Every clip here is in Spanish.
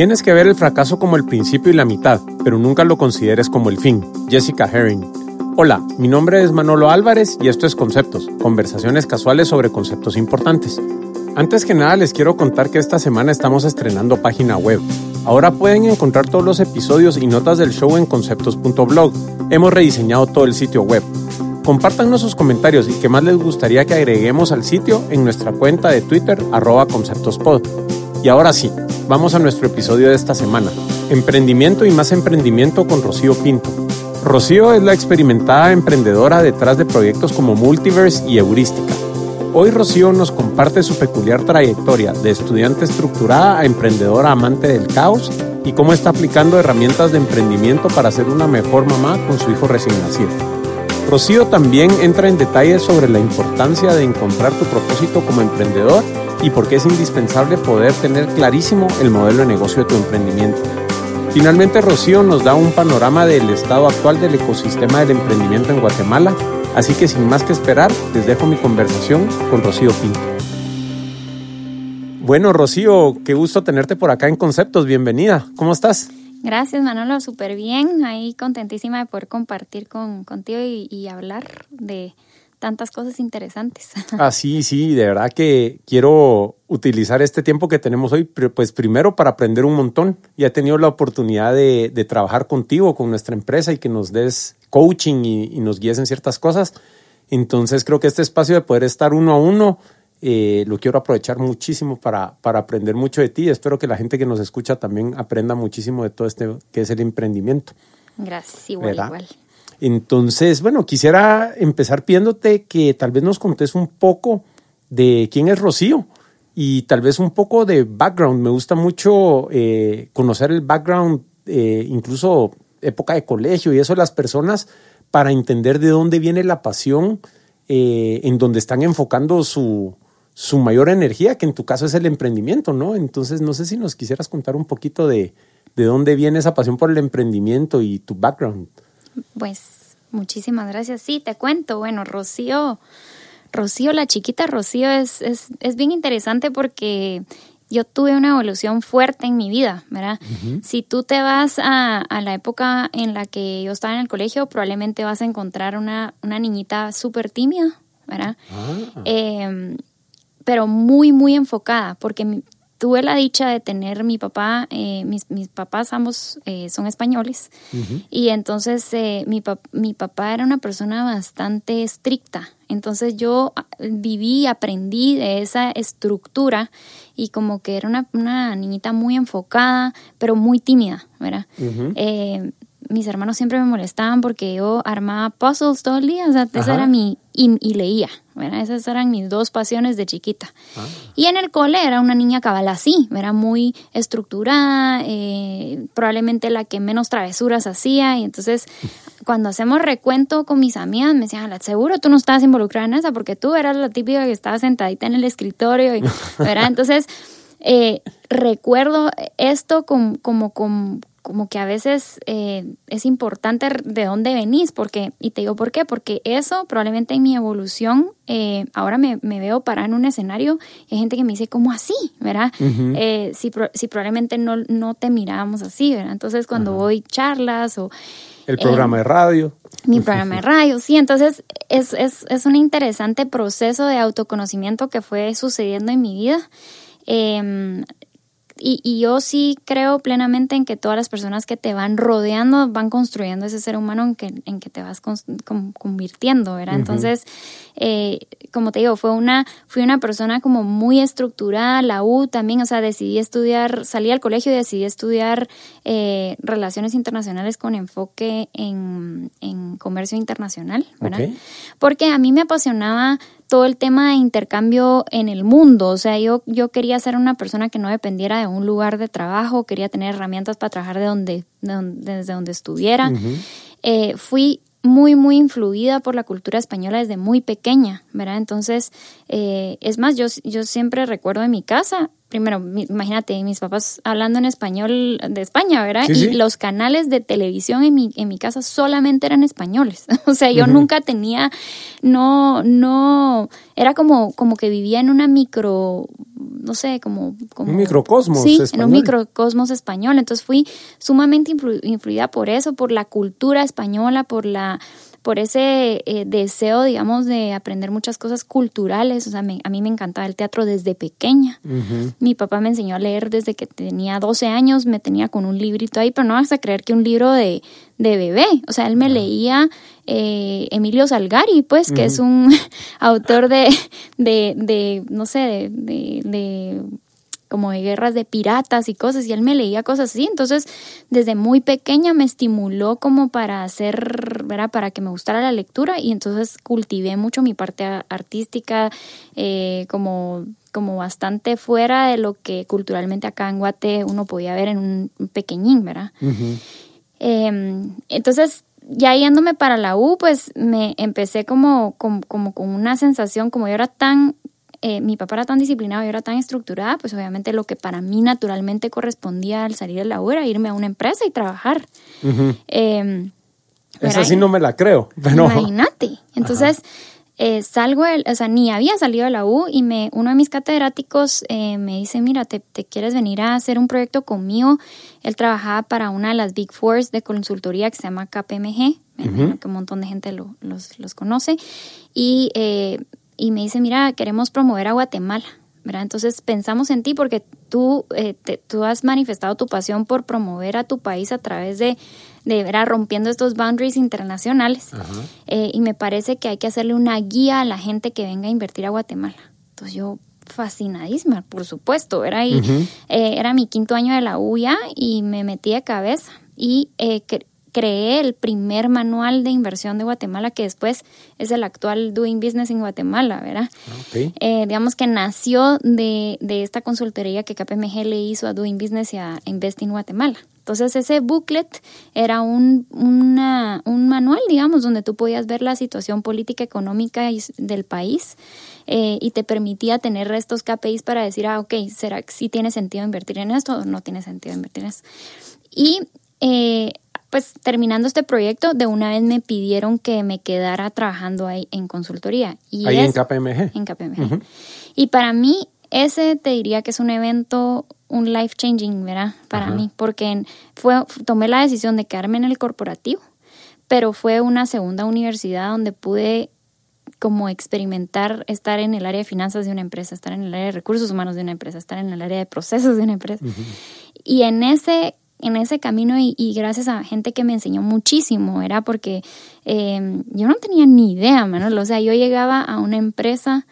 Tienes que ver el fracaso como el principio y la mitad, pero nunca lo consideres como el fin. Jessica Herring. Hola, mi nombre es Manolo Álvarez y esto es Conceptos, conversaciones casuales sobre conceptos importantes. Antes que nada les quiero contar que esta semana estamos estrenando página web. Ahora pueden encontrar todos los episodios y notas del show en conceptos.blog. Hemos rediseñado todo el sitio web. Compártanos sus comentarios y qué más les gustaría que agreguemos al sitio en nuestra cuenta de Twitter arroba conceptospod. Y ahora sí, vamos a nuestro episodio de esta semana. Emprendimiento y más emprendimiento con Rocío Pinto. Rocío es la experimentada emprendedora detrás de proyectos como Multiverse y Heurística. Hoy Rocío nos comparte su peculiar trayectoria de estudiante estructurada a emprendedora amante del caos y cómo está aplicando herramientas de emprendimiento para ser una mejor mamá con su hijo recién nacido. Rocío también entra en detalles sobre la importancia de encontrar tu propósito como emprendedor y por qué es indispensable poder tener clarísimo el modelo de negocio de tu emprendimiento. Finalmente, Rocío nos da un panorama del estado actual del ecosistema del emprendimiento en Guatemala, así que sin más que esperar, les dejo mi conversación con Rocío Pinto. Bueno, Rocío, qué gusto tenerte por acá en Conceptos, bienvenida, ¿cómo estás? Gracias, Manolo, súper bien. Ahí contentísima de poder compartir con, contigo y, hablar de tantas cosas interesantes. Ah, sí, sí, de verdad que quiero utilizar este tiempo que tenemos hoy, pues primero para aprender un montón. Ya he tenido la oportunidad de, trabajar contigo, con nuestra empresa y que nos des coaching y, y nos guíes en ciertas cosas. Entonces creo que este espacio de poder estar uno a uno eh, lo quiero aprovechar muchísimo para, para aprender mucho de ti. Espero que la gente que nos escucha también aprenda muchísimo de todo este que es el emprendimiento. Gracias, igual, igual. Entonces, bueno, quisiera empezar pidiéndote que tal vez nos contes un poco de quién es Rocío y tal vez un poco de background. Me gusta mucho eh, conocer el background, eh, incluso época de colegio y eso de las personas para entender de dónde viene la pasión en donde están enfocando su, su mayor energía, que en tu caso es el emprendimiento, ¿no? Entonces, no sé si nos quisieras contar un poquito de, de dónde viene esa pasión por el emprendimiento y tu background. Pues muchísimas gracias. Sí, te cuento. Bueno, Rocío, Rocío, la chiquita Rocío es, es, es bien interesante porque yo tuve una evolución fuerte en mi vida, ¿verdad? Si tú te vas a, a, la época en la que yo estaba en el colegio, probablemente vas a encontrar una, una niñita súper tímida, ¿verdad? Ah. Eh, pero muy, muy enfocada, porque tuve la dicha de tener mi papá, eh, mis, mis, papás ambos eh, son españoles, y entonces eh, mi, mi papá era una persona bastante estricta. Entonces yo ah, viví, aprendí de esa estructura y como que era una, una niñita muy enfocada, pero muy tímida, ¿verdad? Mis hermanos siempre me molestaban porque yo armaba puzzles todo el día, o sea, esa era mi, y, leía, esas eran mis dos pasiones de chiquita. Ah. Y en el cole era una niña cabal así, era muy estructurada, eh, probablemente la que menos travesuras hacía, y entonces cuando hacemos recuento con mis amigas me decían, seguro tú no estabas involucrada en esa, porque tú eras la típica que estaba sentadita en el escritorio, y, ¿verdad? Entonces... Eh, recuerdo esto como, como, como, como que a veces eh, es importante de dónde venís, porque, y te digo por qué, porque eso probablemente en mi evolución, eh, ahora me, veo parar en un escenario y hay gente que me dice, ¿cómo así? ¿Verdad? Eh, si, si, probablemente no, no te mirábamos así, ¿verdad? Entonces cuando voy charlas o... El programa de radio. Mi programa de radio, sí. Entonces es, es, es un interesante proceso de autoconocimiento que fue sucediendo en mi vida. Eh, y, y, yo sí creo plenamente en que todas las personas que te van rodeando van construyendo ese ser humano en que, en que te vas convirtiendo, ¿verdad? Entonces, eh, como te digo, fue una, fui una persona como muy estructurada, la U también, o sea, decidí estudiar, salí al colegio y decidí estudiar eh, relaciones internacionales con enfoque en, en comercio internacional, ¿verdad? Porque a mí me apasionaba todo el tema de intercambio en el mundo. O sea, yo, yo quería ser una persona que no dependiera de un lugar de trabajo, quería tener herramientas para trabajar de donde, desde donde estuviera. Eh, fui muy, muy influida por la cultura española desde muy pequeña, ¿verdad? Entonces, eh, es más, yo, yo siempre recuerdo en mi casa, primero, imagínate, mis papás hablando en español de España, ¿verdad? y los canales de televisión en mi, en mi casa solamente eran españoles. o sea, yo nunca tenía, no, no, era como, como que vivía en una micro, no sé, como... como un microcosmos. Sí, en un microcosmos español. Entonces fui sumamente influida por eso, por la cultura española, por la por ese eh, deseo, digamos, de aprender muchas cosas culturales. O sea, a mí me encantaba el teatro desde pequeña. Mi papá me enseñó a leer desde que tenía 12 años, me tenía con un librito ahí, pero no vas a creer que un libro de, de bebé. O sea, él me leía eh, Emilio Salgari, pues, que es un autor de, de, de no sé, de, de como de guerras de piratas y cosas, y él me leía cosas así. Entonces, desde muy pequeña me estimuló como para hacer, ¿verdad? Para que me gustara la lectura y entonces cultivé mucho mi parte artística, eh, como, como bastante fuera de lo que culturalmente acá en Guate uno podía ver en un pequeñín, ¿verdad? Em, entonces, ya yéndome para la U, pues me empecé como, como, como con una sensación, como yo era tan eh, mi papá era tan disciplinado y era tan estructurada, pues obviamente lo que para mí naturalmente correspondía al salir de la U era irme a una empresa y trabajar. Em, Esa sí no me la creo. Imagínate. Entonces, eh, salgo, o sea, ni había salido de la U y me, uno de mis catedráticos eh, me dice, mira, te, quieres venir a hacer un proyecto conmigo? Él trabajaba para una de las Big Fours de consultoría que se llama KPMG, que un montón de gente los, los, conoce. Y y me dice, mira, queremos promover a Guatemala. ¿verdad? Entonces pensamos en ti porque tú, eh, tú has manifestado tu pasión por promover a tu país a través de, de ¿verdad? rompiendo estos boundaries internacionales. Eh, y me parece que hay que hacerle una guía a la gente que venga a invertir a Guatemala. Entonces yo fascinadísima, por supuesto, era, ahí, eh, era mi quinto año de la UIA y me metí de cabeza. Y creé el primer manual de inversión de Guatemala, que después es el actual Doing Business en Guatemala, ¿verdad? Ah, eh, digamos que nació de, de, esta consultoría que KPMG le hizo a Doing Business y a Investing Guatemala. Entonces ese booklet era un, una, un manual, digamos, donde tú podías ver la situación política económica del país eh, y te permitía tener estos KPIs para decir, ah, ok, ¿será que sí tiene sentido invertir en esto o no tiene sentido invertir en eso? Y eh, pues terminando este proyecto, de una vez me pidieron que me quedara trabajando ahí en consultoría. Y ahí en KPMG. En KPMG. Y para mí, ese te diría que es un evento, un life changing, ¿verdad? Para mí, porque fue, tomé la decisión de quedarme en el corporativo, pero fue una segunda universidad donde pude como experimentar estar en el área de finanzas de una empresa, estar en el área de recursos humanos de una empresa, estar en el área de procesos de una empresa. Y en ese en ese camino y, gracias a gente que me enseñó muchísimo, era porque em, yo no tenía ni idea, Manuel. O sea, yo llegaba a una empresa,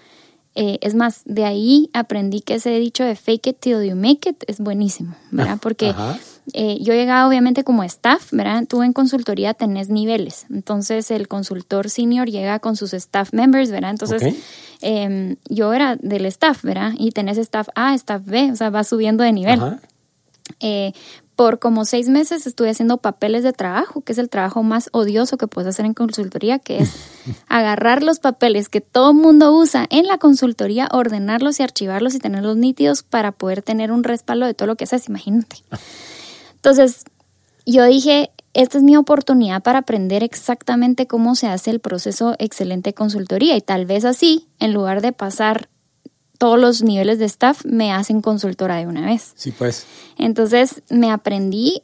eh, es más, de ahí aprendí que ese dicho de fake it till you make it es buenísimo, ¿verdad? Ah, porque eh, yo llegaba obviamente como staff, ¿verdad? Tú en consultoría tenés niveles. Entonces el consultor senior llega con sus staff members, ¿verdad? Entonces em, yo era del staff, ¿verdad? Y tenés staff A, staff B, o sea, va subiendo de nivel. Eh, por como seis meses estuve haciendo papeles de trabajo, que es el trabajo más odioso que puedes hacer en consultoría, que es agarrar los papeles que todo el mundo usa en la consultoría, ordenarlos y archivarlos y tenerlos nítidos para poder tener un respaldo de todo lo que haces, imagínate. Entonces, yo dije, esta es mi oportunidad para aprender exactamente cómo se hace el proceso excelente de consultoría y tal vez así, en lugar de pasar todos los niveles de staff me hacen consultora de una vez. Sí, pues. Entonces me aprendí,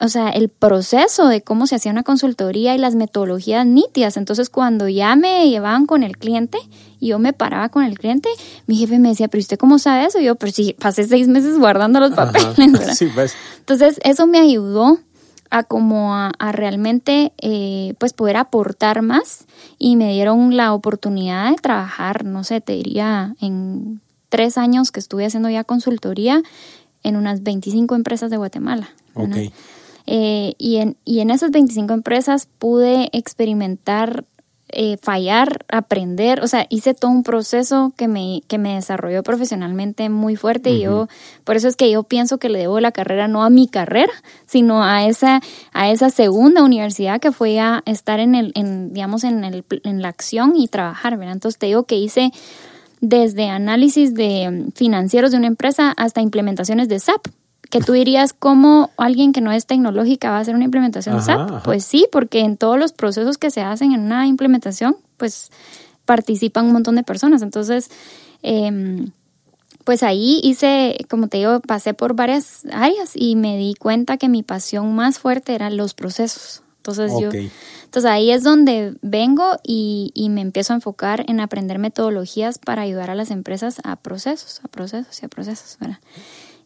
o sea, el proceso de cómo se hacía una consultoría y las metodologías nítidas. Entonces cuando ya me llevaban con el cliente y yo me paraba con el cliente, mi jefe me decía, pero ¿usted cómo sabe eso? Y yo, pues sí, pasé seis meses guardando los papeles. Sí, pues. Entonces eso me ayudó a como a, realmente eh, pues poder aportar más y me dieron la oportunidad de trabajar, no sé, te diría en tres años que estuve haciendo ya consultoría en unas 25 empresas de Guatemala. Eh, y, en, y en esas 25 empresas pude experimentar eh, fallar, aprender, o sea, hice todo un proceso que me, que me desarrolló profesionalmente muy fuerte y yo, por eso es que yo pienso que le debo la carrera no a mi carrera, sino a esa, a esa segunda universidad que fue a estar en el, en, digamos, en, el, en la acción y trabajar, ¿verdad? Entonces te digo que hice desde análisis de financieros de una empresa hasta implementaciones de SAP. Que tú dirías, ¿cómo alguien que no es tecnológica va a hacer una implementación de SAP? Pues sí, porque en todos los procesos que se hacen en una implementación, pues participan un montón de personas. Entonces, eh, pues ahí hice, como te digo, pasé por varias áreas y me di cuenta que mi pasión más fuerte eran los procesos. Entonces yo, entonces ahí es donde vengo y, y, me empiezo a enfocar en aprender metodologías para ayudar a las empresas a procesos, a procesos y a procesos,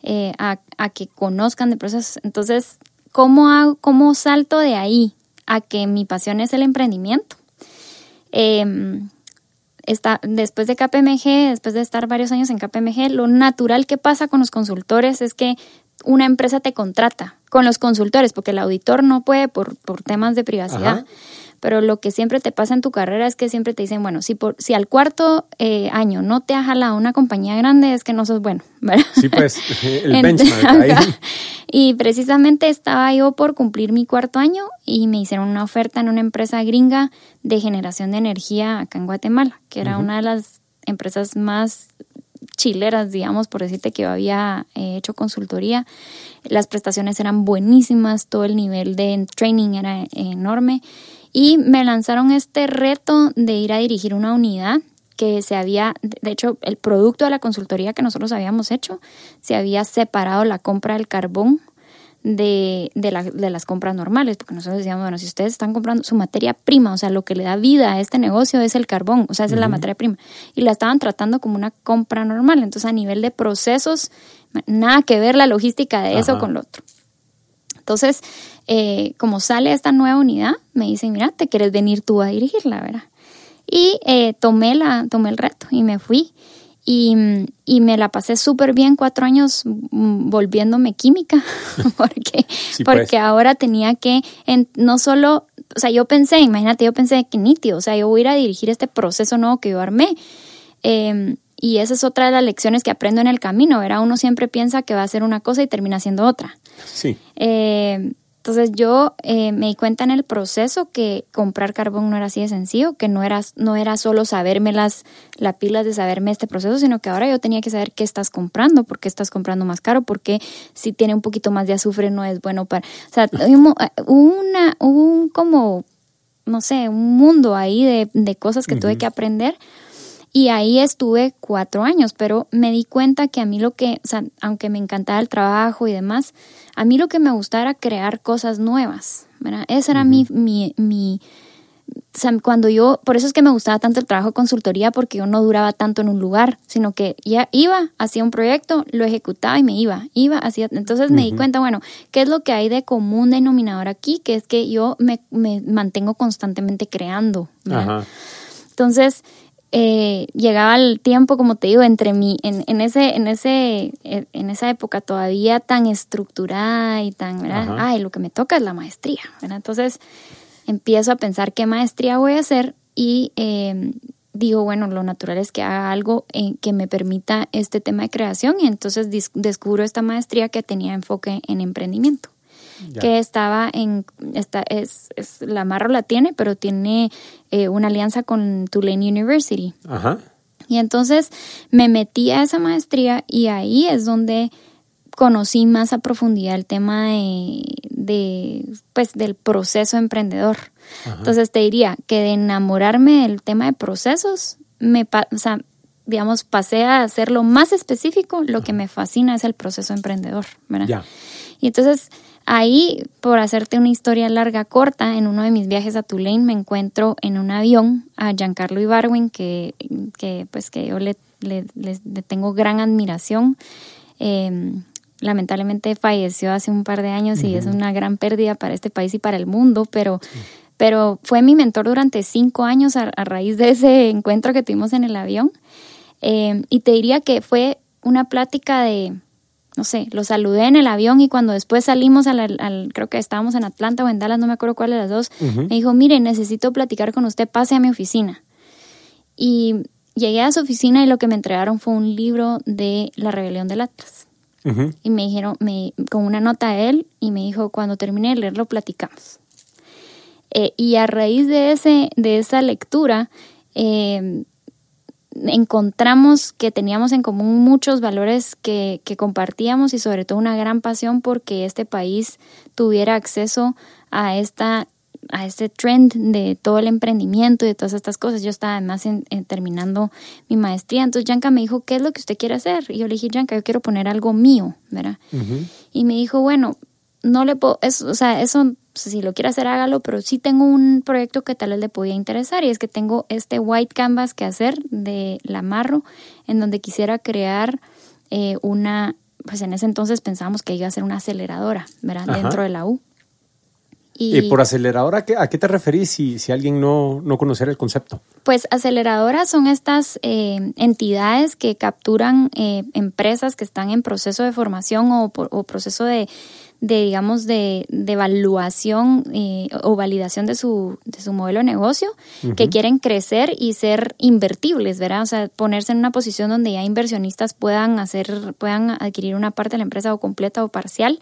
eh, a, a, que conozcan de procesos. Entonces, ¿cómo, hago, ¿cómo salto de ahí a que mi pasión es el emprendimiento? Eh, está, después de KPMG, después de estar varios años en KPMG, lo natural que pasa con los consultores es que una empresa te contrata con los consultores, porque el auditor no puede por, por temas de privacidad pero lo que siempre te pasa en tu carrera es que siempre te dicen, bueno, si, por, si al cuarto eh, año no te ha jalado una compañía grande, es que no sos bueno, ¿verdad? Sí, pues, el benchmark Y precisamente estaba yo por cumplir mi cuarto año y me hicieron una oferta en una empresa gringa de generación de energía acá en Guatemala, que era una de las empresas más chileras, digamos, por decirte que yo había eh, hecho consultoría. Las prestaciones eran buenísimas, todo el nivel de training era enorme y me lanzaron este reto de ir a dirigir una unidad que se había, de hecho, el producto de la consultoría que nosotros habíamos hecho, se había separado la compra del carbón de, de, la, de, las compras normales, porque nosotros decíamos, bueno, si ustedes están comprando su materia prima, o sea, lo que le da vida a este negocio es el carbón, o sea, es la materia prima, y la estaban tratando como una compra normal, entonces a nivel de procesos, nada que ver la logística de eso con lo otro. Entonces, eh, como sale esta nueva unidad, me dicen, mira, te quieres venir tú a dirigirla, ¿verdad? Y eh, tomé, la, tomé el reto y me fui. Y, y me la pasé súper bien cuatro años mm, volviéndome química, porque, pues. porque ahora tenía que, no solo, o sea, yo pensé, imagínate, yo pensé que nítido, o sea, yo voy a ir a dirigir este proceso nuevo que yo armé. Em, y esa es otra de las lecciones que aprendo en el camino, ¿verdad? Uno siempre piensa que va a ser una cosa y termina siendo otra. Sí. Eh, entonces yo eh, me di cuenta en el proceso que comprar carbón no era así de sencillo, que no era, no era solo saberme las, las pilas de saberme este proceso, sino que ahora yo tenía que saber qué estás comprando, por qué estás comprando más caro, porque si tiene un poquito más de azufre no es bueno para... O sea, una, un como, no sé, un mundo ahí de, de cosas que tuve que aprender y ahí estuve cuatro años, pero me di cuenta que a mí lo que, o sea, aunque me encantaba el trabajo y demás, a mí lo que me gustaba era crear cosas nuevas, ¿verdad? Esa era mi, mi, mi, o sea, cuando yo, por eso es que me gustaba tanto el trabajo de consultoría, porque yo no duraba tanto en un lugar, sino que ya iba, hacía un proyecto, lo ejecutaba y me iba, iba, hacía, entonces me di cuenta, bueno, ¿qué es lo que hay de común denominador aquí? Que es que yo me, me mantengo constantemente creando. Entonces, eh, llegaba el tiempo, como te digo, entre mí, en, en, ese, en, ese, eh, en esa época todavía tan estructurada y tan, ¿verdad? Ay, lo que me toca es la maestría, ¿verdad? Entonces empiezo a pensar qué maestría voy a hacer y em, digo, bueno, lo natural es que haga algo que me permita este tema de creación y entonces descubro esta maestría que tenía enfoque en emprendimiento que estaba en, esta, es, es, la Marro la tiene, pero tiene eh, una alianza con Tulane University. Ajá. Y entonces me metí a esa maestría y ahí es donde conocí más a profundidad el tema de, de pues del proceso emprendedor. Entonces te diría que de enamorarme del tema de procesos, me, o sea, digamos, pasé a hacerlo más específico, lo que me fascina es el proceso emprendedor, ¿verdad? Ya. Y entonces Ahí, por hacerte una historia larga, corta, en uno de mis viajes a Tulane me encuentro en un avión a Giancarlo Ibarwin, que, que pues que yo le, le, tengo gran admiración. Em, lamentablemente falleció hace un par de años y es una gran pérdida para este país y para el mundo, pero, pero fue mi mentor durante cinco años a, raíz de ese encuentro que tuvimos en el avión. Em, y te diría que fue una plática de no sé, lo saludé en el avión y cuando después salimos al, creo que estábamos en Atlanta o en Dallas, no me acuerdo cuál de las dos, me dijo, mire, necesito platicar con usted, pase a mi oficina. Y llegué a su oficina y lo que me entregaron fue un libro de La rebelión del Atlas. Y me dijeron, me, con una nota a él, y me dijo, cuando termine de leerlo, platicamos. Eh, y a raíz de, ese, de esa lectura, eh, encontramos que teníamos en común muchos valores que, que compartíamos y sobre todo una gran pasión porque este país tuviera acceso a esta a este trend de todo el emprendimiento y de todas estas cosas. Yo estaba además en, terminando mi maestría. Entonces Yanka me dijo, ¿qué es lo que usted quiere hacer? Y yo le dije, Yanka, yo quiero poner algo mío, ¿verdad? Y me dijo, bueno, no le puedo, eso, o sea, eso, si lo quiere hacer, hágalo, pero sí tengo un proyecto que tal vez le podía interesar y es que tengo este white canvas que hacer de la Marro, en donde quisiera crear eh, una, pues en ese entonces pensábamos que iba a ser una aceleradora, ¿verdad? Dentro de la U. Y, por aceleradora, ¿a qué te referís si, si alguien no, no conociera el concepto? Pues aceleradoras son estas eh, entidades que capturan eh, empresas que están en proceso de formación o, o proceso de, de, digamos, de, de evaluación eh, o validación de su, de su modelo de negocio, que quieren crecer y ser invertibles, ¿verdad? O sea, ponerse en una posición donde ya inversionistas puedan hacer, puedan adquirir una parte de la empresa o completa o parcial,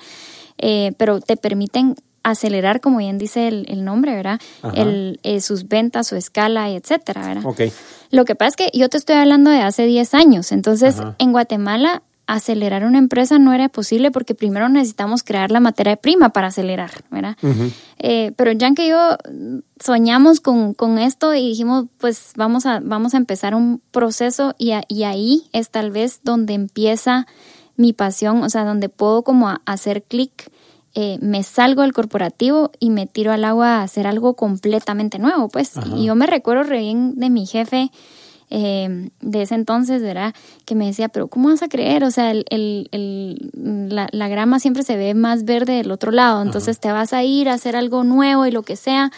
pero te permiten acelerar, como bien dice el, nombre, ¿verdad? El, eh, sus ventas, su escala, etcétera, ¿verdad? Okay. Lo que pasa es que yo te estoy hablando de hace 10 años, entonces en Guatemala acelerar una empresa no era posible porque primero necesitamos crear la materia prima para acelerar, ¿verdad? Eh, pero ya que yo soñamos con, con, esto y dijimos, pues vamos a, vamos a empezar un proceso y, y ahí es tal vez donde empieza mi pasión, o sea, donde puedo como hacer clic eh, me salgo del corporativo y me tiro al agua a hacer algo completamente nuevo, pues. Y yo me recuerdo re bien de mi jefe eh, de ese entonces, ¿verdad? Que me decía, pero ¿cómo vas a creer? O sea, el, el, la, la, grama siempre se ve más verde del otro lado, entonces te vas a ir a hacer algo nuevo y lo que sea,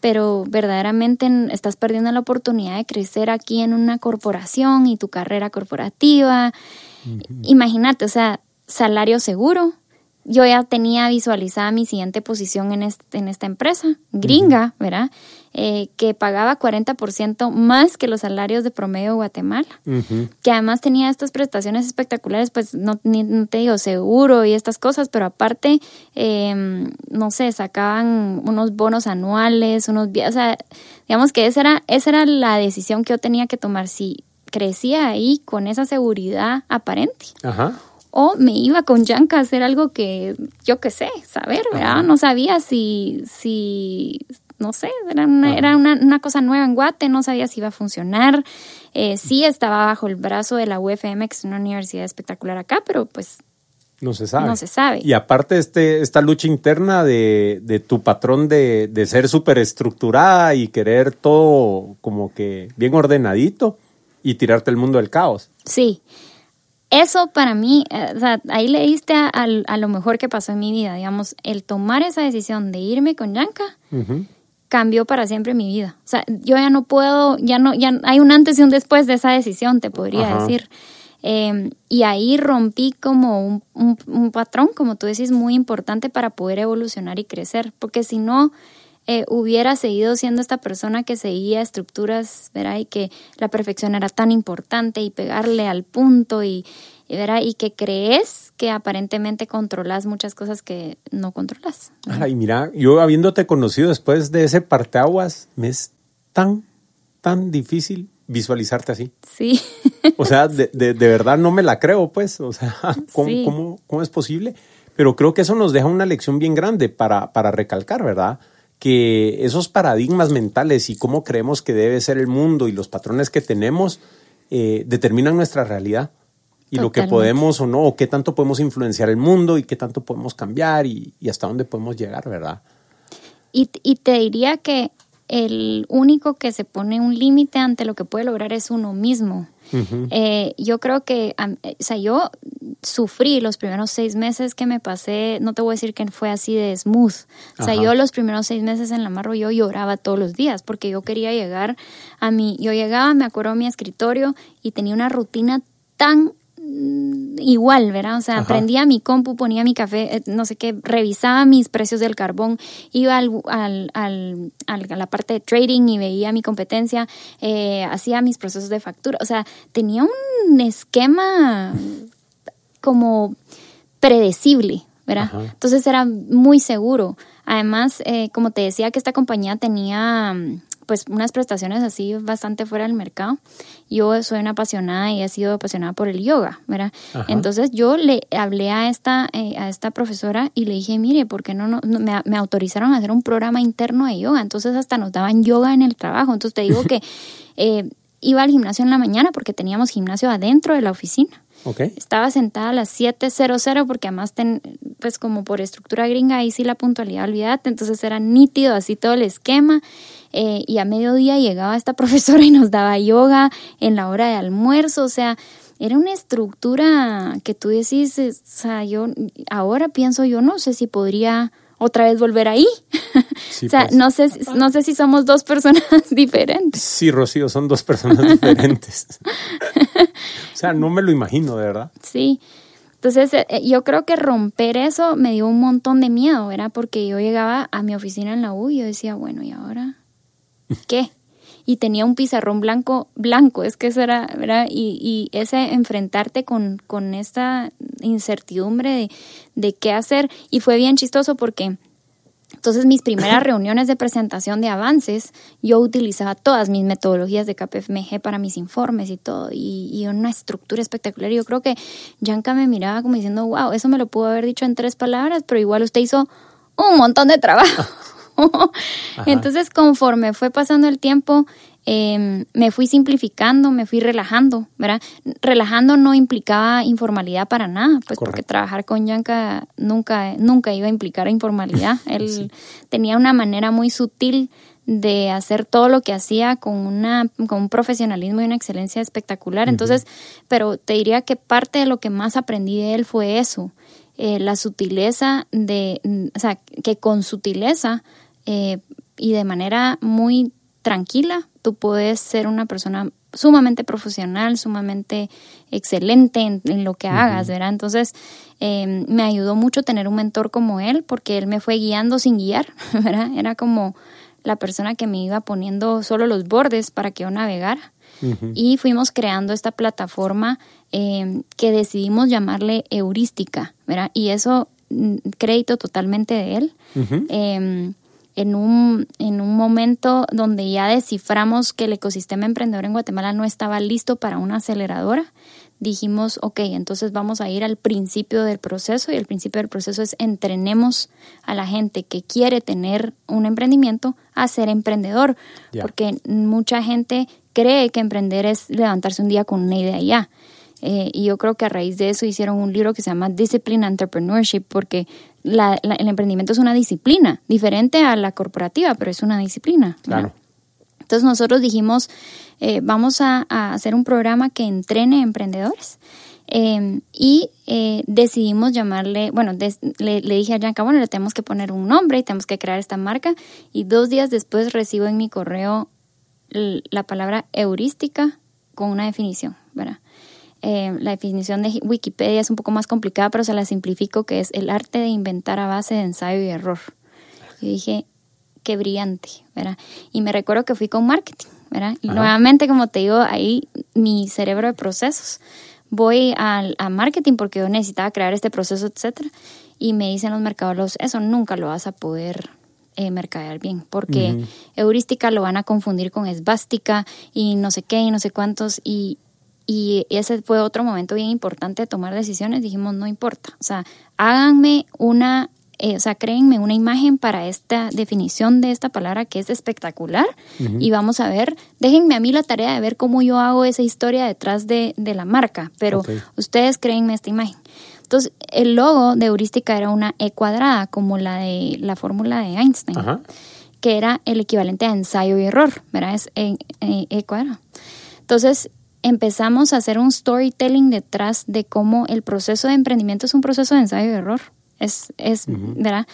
pero verdaderamente estás perdiendo la oportunidad de crecer aquí en una corporación y tu carrera corporativa. Imagínate, o sea, salario seguro, yo ya tenía visualizada mi siguiente posición en, en esta empresa, gringa, ¿verdad? Eh, que pagaba 40% más que los salarios de promedio de Guatemala, que además tenía estas prestaciones espectaculares, pues no, te digo seguro y estas cosas, pero aparte, em, no sé, sacaban unos bonos anuales, unos, o sea, digamos que esa era, esa era la decisión que yo tenía que tomar, si crecía ahí con esa seguridad aparente. Ajá o me iba con Yanka a hacer algo que yo qué sé, saber, ¿verdad? No sabía si, si no sé, era, una, era una, cosa nueva en Guate, no sabía si iba a funcionar. Eh, sí estaba bajo el brazo de la UFM, que es una universidad espectacular acá, pero pues no se sabe. No se sabe. Y aparte este, esta lucha interna de, de tu patrón de, de ser súper estructurada y querer todo como que bien ordenadito y tirarte el mundo del caos. Sí, eso para mí, eh, o sea, ahí le diste a, lo mejor que pasó en mi vida, digamos, el tomar esa decisión de irme con Yanka cambió para siempre mi vida. O sea, yo ya no puedo, ya no, ya hay un antes y un después de esa decisión, te podría decir. Em, y ahí rompí como un, un, patrón, como tú decís, muy importante para poder evolucionar y crecer, porque si no, eh, hubiera seguido siendo esta persona que seguía estructuras, ¿verdad? Y que la perfección era tan importante y pegarle al punto y, ¿verdad? Y que crees que aparentemente controlas muchas cosas que no controlas. Ay, mira, yo habiéndote conocido después de ese parteaguas, me es tan, tan difícil visualizarte así. Sí. O sea, de, de, verdad no me la creo, pues. O sea, ¿cómo, cómo, cómo es posible? Pero creo que eso nos deja una lección bien grande para, para recalcar, ¿verdad? Que esos paradigmas mentales y cómo creemos que debe ser el mundo y los patrones que tenemos eh, determinan nuestra realidad y lo que podemos o no, o qué tanto podemos influenciar el mundo y qué tanto podemos cambiar y, hasta dónde podemos llegar, ¿verdad? Y, y te diría que el único que se pone un límite ante lo que puede lograr es uno mismo. Eh, yo creo que, o sea, yo sufrí los primeros seis meses que me pasé, no te voy a decir que fue así de smooth. O sea, yo los primeros seis meses en la marro yo lloraba todos los días porque yo quería llegar a mi, yo llegaba, me acuerdo a mi escritorio y tenía una rutina tan igual, ¿verdad? O sea, aprendía mi compu, ponía mi café, eh, no sé qué, revisaba mis precios del carbón, iba al, al, al, a la parte de trading y veía mi competencia, eh, hacía mis procesos de factura, o sea, tenía un esquema como predecible, ¿verdad? Entonces era muy seguro. Además, eh, como te decía que esta compañía tenía pues unas prestaciones así bastante fuera del mercado. Yo soy una apasionada y he sido apasionada por el yoga, ¿verdad? Entonces yo le hablé a esta, eh, a esta profesora y le dije, mire, ¿por qué no, no, me, me, autorizaron a hacer un programa interno de yoga? Entonces hasta nos daban yoga en el trabajo. Entonces te digo que eh, iba al gimnasio en la mañana porque teníamos gimnasio adentro de la oficina. Estaba sentada a las 7.00 porque además, pues como por estructura gringa, ahí sí la puntualidad, olvídate, entonces era nítido así todo el esquema. Eh, y a mediodía llegaba esta profesora y nos daba yoga en la hora de almuerzo, o sea, era una estructura que tú decís, o sea, yo ahora pienso, yo no sé si podría otra vez volver ahí. o sea, pues. no, sé, no sé si somos dos personas diferentes. Sí, Rocío, son dos personas diferentes. o sea, no me lo imagino, de verdad. Sí. Entonces, eh, eh, yo creo que romper eso me dio un montón de miedo, ¿verdad? Porque yo llegaba a mi oficina en la U y yo decía, bueno, ¿y ahora qué? y tenía un pizarrón blanco, blanco, es que eso era, ¿verdad? Y, y ese enfrentarte con, con esta incertidumbre de, de qué hacer, y fue bien chistoso porque entonces mis primeras reuniones de presentación de avances, yo utilizaba todas mis metodologías de KPMG para mis informes y todo, y, y una estructura espectacular. Yo creo que Yanka me miraba como diciendo, wow, eso me lo pudo haber dicho en tres palabras, pero igual usted hizo un montón de trabajo. Entonces, conforme fue pasando el tiempo, em, me fui simplificando, me fui relajando, ¿verdad? Relajando no implicaba informalidad para nada, pues porque trabajar con Yanka nunca, nunca iba a implicar informalidad. Él tenía una manera muy sutil de hacer todo lo que hacía con, una, con un profesionalismo y una excelencia espectacular. Entonces, pero te diría que parte de lo que más aprendí de él fue eso, eh, la sutileza de, o sea, que con sutileza eh, y de manera muy tranquila, tú puedes ser una persona sumamente profesional, sumamente excelente en, lo que hagas, ¿verdad? Entonces, em, me ayudó mucho tener un mentor como él, porque él me fue guiando sin guiar, ¿verdad? Era como la persona que me iba poniendo solo los bordes para que yo navegara. Y fuimos creando esta plataforma em, que decidimos llamarle heurística, ¿verdad? Y eso, mm, crédito totalmente de él en un, en un momento donde ya desciframos que el ecosistema emprendedor en Guatemala no estaba listo para una aceleradora, dijimos, ok, entonces vamos a ir al principio del proceso y el principio del proceso es entrenemos a la gente que quiere tener un emprendimiento a ser emprendedor, porque mucha gente cree que emprender es levantarse un día con una idea ya. Eh, y yo creo que a raíz de eso hicieron un libro que se llama Discipline Entrepreneurship, porque el emprendimiento es una disciplina, diferente a la corporativa, pero es una disciplina. Claro. Entonces nosotros dijimos, eh, vamos a, hacer un programa que entrene emprendedores. Em, y eh, decidimos llamarle, bueno, le, dije a Yanka, bueno, le tenemos que poner un nombre y tenemos que crear esta marca. Y dos días después recibo en mi correo la palabra heurística con una definición, ¿verdad? Eh, la definición de Wikipedia es un poco más complicada, pero se la simplifico, que es el arte de inventar a base de ensayo y error. Yo dije, qué brillante, ¿verdad? Y me recuerdo que fui con marketing, ¿verdad? Y nuevamente, como te digo, ahí mi cerebro de procesos. Voy al, a marketing porque yo necesitaba crear este proceso, etcétera. Y me dicen los mercadólogos, eso nunca lo vas a poder eh, mercadear bien, porque heurística lo van a confundir con esvástica y no sé qué y no sé cuántos. Y, y ese fue otro momento bien importante de tomar decisiones. Dijimos, no importa, o sea, háganme una, eh, o sea, créenme una imagen para esta definición de esta palabra que es espectacular y vamos a ver, déjenme a mí la tarea de ver cómo yo hago esa historia detrás de, la marca, pero ustedes créenme esta imagen. Entonces, el logo de heurística era una E cuadrada, como la de la fórmula de Einstein, que era el equivalente a ensayo y error, ¿verdad? Es E, e cuadrada. Entonces, empezamos a hacer un storytelling detrás de cómo el proceso de emprendimiento es un proceso de ensayo y error. Es, es ¿verdad?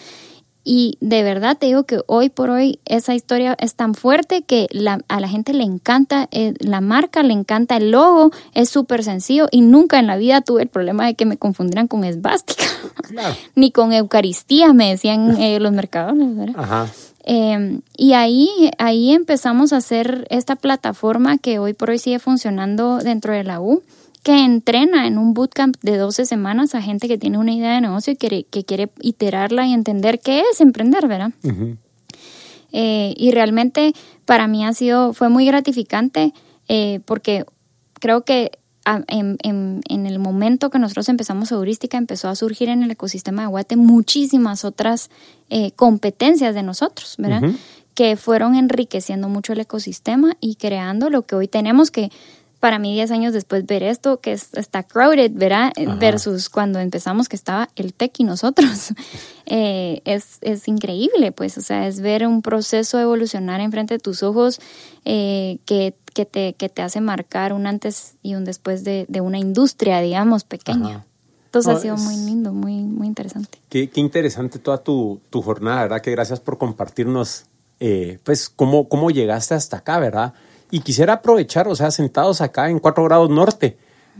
Y de verdad te digo que hoy por hoy esa historia es tan fuerte que a la gente le encanta eh, la marca, le encanta el logo, es súper sencillo y nunca en la vida tuve el problema de que me confundieran con esvástica, ni con Eucaristía, me decían eh, los mercadores, ¿verdad? Ajá. Em, y ahí, ahí empezamos a hacer esta plataforma que hoy por hoy sigue funcionando dentro de la U, que entrena en un bootcamp de 12 semanas a gente que tiene una idea de negocio y quiere, que quiere iterarla y entender qué es emprender, ¿verdad? Eh, y realmente para mí ha sido, fue muy gratificante eh, porque creo que en, el momento que nosotros empezamos Heurística, empezó a surgir en el ecosistema de Guate muchísimas otras eh, competencias de nosotros, ¿verdad? Que fueron enriqueciendo mucho el ecosistema y creando lo que hoy tenemos que para mí 10 años después ver esto que está crowded, ¿verdad? Versus cuando empezamos que estaba el tech y nosotros. Eh, es, es, increíble, pues, o sea, es ver un proceso evolucionar enfrente de tus ojos eh, que, que, te, que te hace marcar un antes y un después de, de una industria, digamos, pequeña. Entonces ha sido muy lindo, muy, muy interesante. Qué, qué interesante toda tu, tu, jornada, ¿verdad? Que gracias por compartirnos, eh, pues, cómo, cómo llegaste hasta acá, ¿verdad? Y quisiera aprovechar, o sea, sentados acá en 4 grados norte,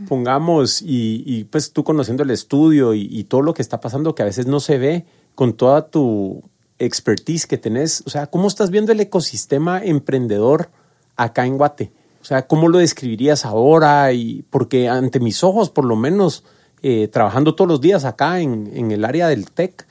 pongamos, y, pues tú conociendo el estudio y, todo lo que está pasando que a veces no se ve con toda tu expertise que tenés, o sea, ¿cómo estás viendo el ecosistema emprendedor acá en Guate? O sea, ¿cómo lo describirías ahora? Y porque ante mis ojos, por lo menos, eh, trabajando todos los días acá en, el área del tech,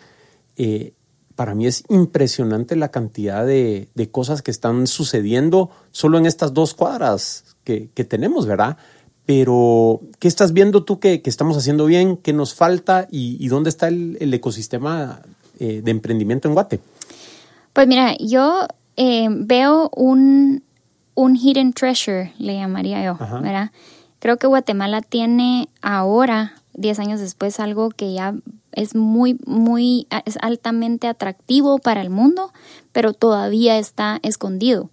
eh, para mí es impresionante la cantidad de, cosas que están sucediendo solo en estas dos cuadras que, tenemos, ¿verdad? Pero, ¿qué estás viendo tú que, estamos haciendo bien? ¿Qué nos falta? ¿Y, dónde está el, ecosistema eh, de emprendimiento en Guate? Pues mira, yo veo un, un hidden treasure, le llamaría yo, ¿verdad? Creo que Guatemala tiene ahora, 10 años después, algo que ya es muy, muy, es altamente atractivo para el mundo, pero todavía está escondido.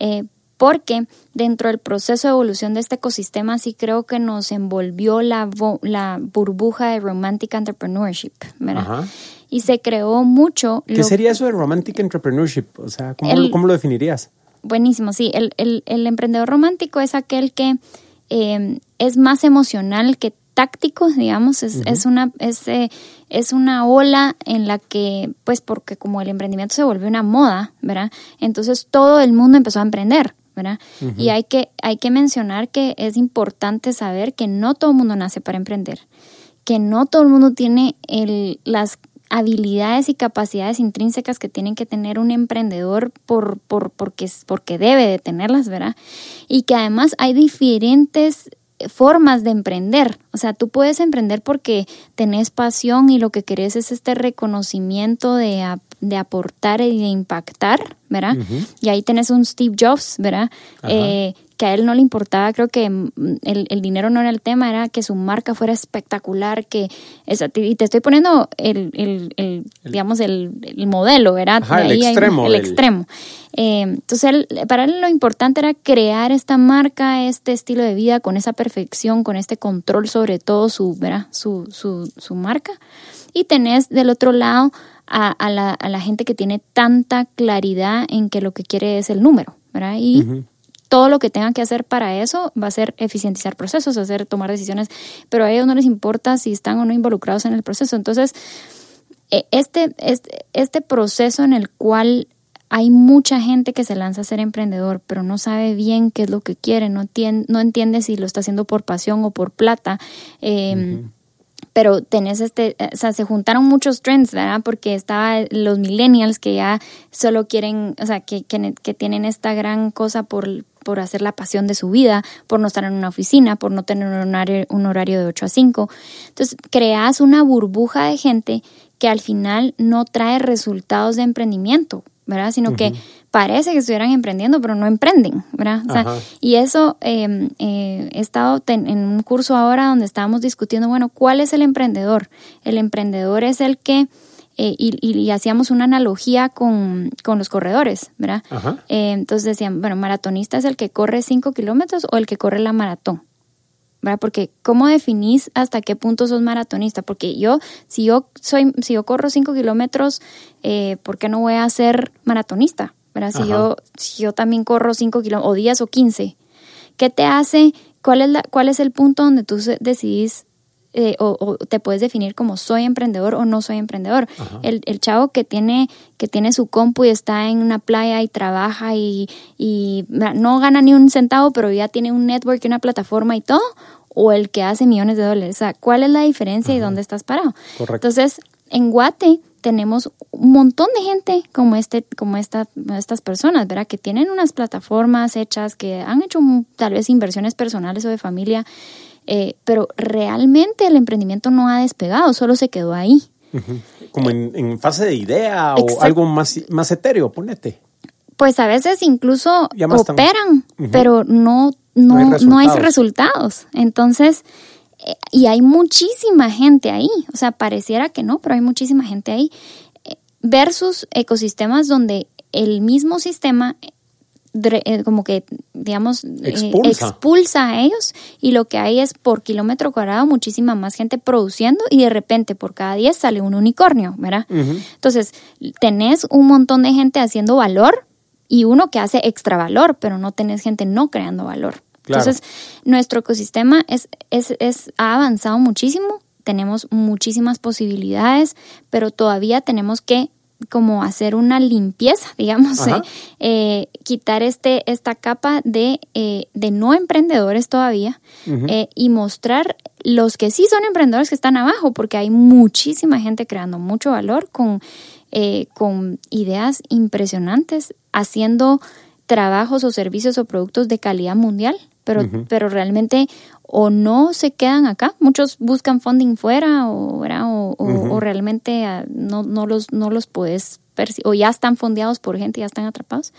Eh, porque dentro del proceso de evolución de este ecosistema sí creo que nos envolvió la, la burbuja de romantic entrepreneurship, ¿verdad? Y se creó mucho... ¿Qué sería eso de romantic entrepreneurship? O sea, ¿cómo, lo definirías? Buenísimo, sí. El, el, emprendedor romántico es aquel que eh, es más emocional que táctico, digamos, es, es una, es, eh, es, una ola en la que, pues porque como el emprendimiento se volvió una moda, ¿verdad? Entonces todo el mundo empezó a emprender, ¿verdad? Y hay que, hay que mencionar que es importante saber que no todo el mundo nace para emprender, que no todo el mundo tiene el, las habilidades y capacidades intrínsecas que tienen que tener un emprendedor por, por, porque, porque debe de tenerlas, ¿verdad? Y que además hay diferentes formas de emprender. O sea, tú puedes emprender porque tenés pasión y lo que querés es este reconocimiento de, de aportar y de impactar, ¿verdad? Y ahí tenés un Steve Jobs, ¿verdad? Eh, que a él no le importaba, creo que mm, el, dinero no era el tema, era que su marca fuera espectacular, que y te estoy poniendo el, digamos, el, modelo, ¿verdad? el extremo. el extremo. Eh, entonces, para él lo importante era crear esta marca, este estilo de vida con esa perfección, con este control sobre todo su, ¿verdad? Su, su, su marca. Y tenés del otro lado a, la, a, la, gente que tiene tanta claridad en que lo que quiere es el número, ¿verdad? Y todo lo que tengan que hacer para eso va a ser eficientizar procesos, hacer tomar decisiones, pero a ellos no les importa si están o no involucrados en el proceso. Entonces, e, este, este, este proceso en el cual hay mucha gente que se lanza a ser emprendedor, pero no sabe bien qué es lo que quiere, no, no entiende si lo está haciendo por pasión o por plata. Eh, pero tenés este, o sea, se juntaron muchos trends, ¿verdad? Porque estaba los millennials que ya solo quieren, o sea, que, que, tienen esta gran cosa por, por hacer la pasión de su vida, por no estar en una oficina, por no tener un horario, un horario de 8 a 5. Entonces, creas una burbuja de gente que al final no trae resultados de emprendimiento, ¿verdad? Sino que parece que estuvieran emprendiendo, pero no emprenden, ¿verdad? y eso, em, eh, he estado en un curso ahora donde estábamos discutiendo, bueno, ¿cuál es el emprendedor? El emprendedor es el que, eh, y, hacíamos una analogía con, los corredores, ¿verdad? Eh, entonces decían, bueno, maratonista es el que corre 5 kilómetros o el que corre la maratón. ¿verdad? Porque ¿cómo definís hasta qué punto sos maratonista? Porque yo, si yo soy, si yo corro 5 kilómetros, eh, ¿por qué no voy a ser maratonista? ¿Verdad? Si yo, si yo también corro 5 kilómetros, o 10 o 15, ¿qué te hace? ¿Cuál es, la, cuál es el punto donde tú decidís eh, o, te puedes definir como soy emprendedor o no soy emprendedor. El, el, chavo que tiene, que tiene su compu y está en una playa y trabaja y, y no gana ni un centavo, pero ya tiene un network y una plataforma y todo, o el que hace millones de dólares. O sea, ¿cuál es la diferencia y dónde estás parado? Entonces, en Guate tenemos un montón de gente como este, como esta, estas personas, ¿verdad? Que tienen unas plataformas hechas, que han hecho tal vez inversiones personales o de familia, eh, pero realmente el emprendimiento no ha despegado, solo se quedó ahí. Como en, fase de idea o algo más, más etéreo, ponete. Pues a veces incluso operan, pero no, no, no, hay resultados. Entonces, y hay muchísima gente ahí, o sea, pareciera que no, pero hay muchísima gente ahí, eh, versus ecosistemas donde el mismo sistema eh, como que, digamos, expulsa. a ellos y lo que hay es por kilómetro cuadrado muchísima más gente produciendo y de repente por cada 10 sale un unicornio, ¿verdad? Entonces, tenés un montón de gente haciendo valor y uno que hace extra valor, pero no tenés gente no creando valor. Entonces, nuestro ecosistema es, es, es, ha avanzado muchísimo, tenemos muchísimas posibilidades, pero todavía tenemos que como hacer una limpieza, digamos, eh, eh, quitar este, esta capa de, eh, de no emprendedores todavía y mostrar los que sí son emprendedores que están abajo, porque hay muchísima gente creando mucho valor con, con ideas impresionantes, haciendo trabajos o servicios o productos de calidad mundial pero, pero realmente o no se quedan acá, muchos buscan funding fuera o, o, o, realmente ah, no, no, los, no los puedes, o ya están fondeados por gente, ya están atrapados.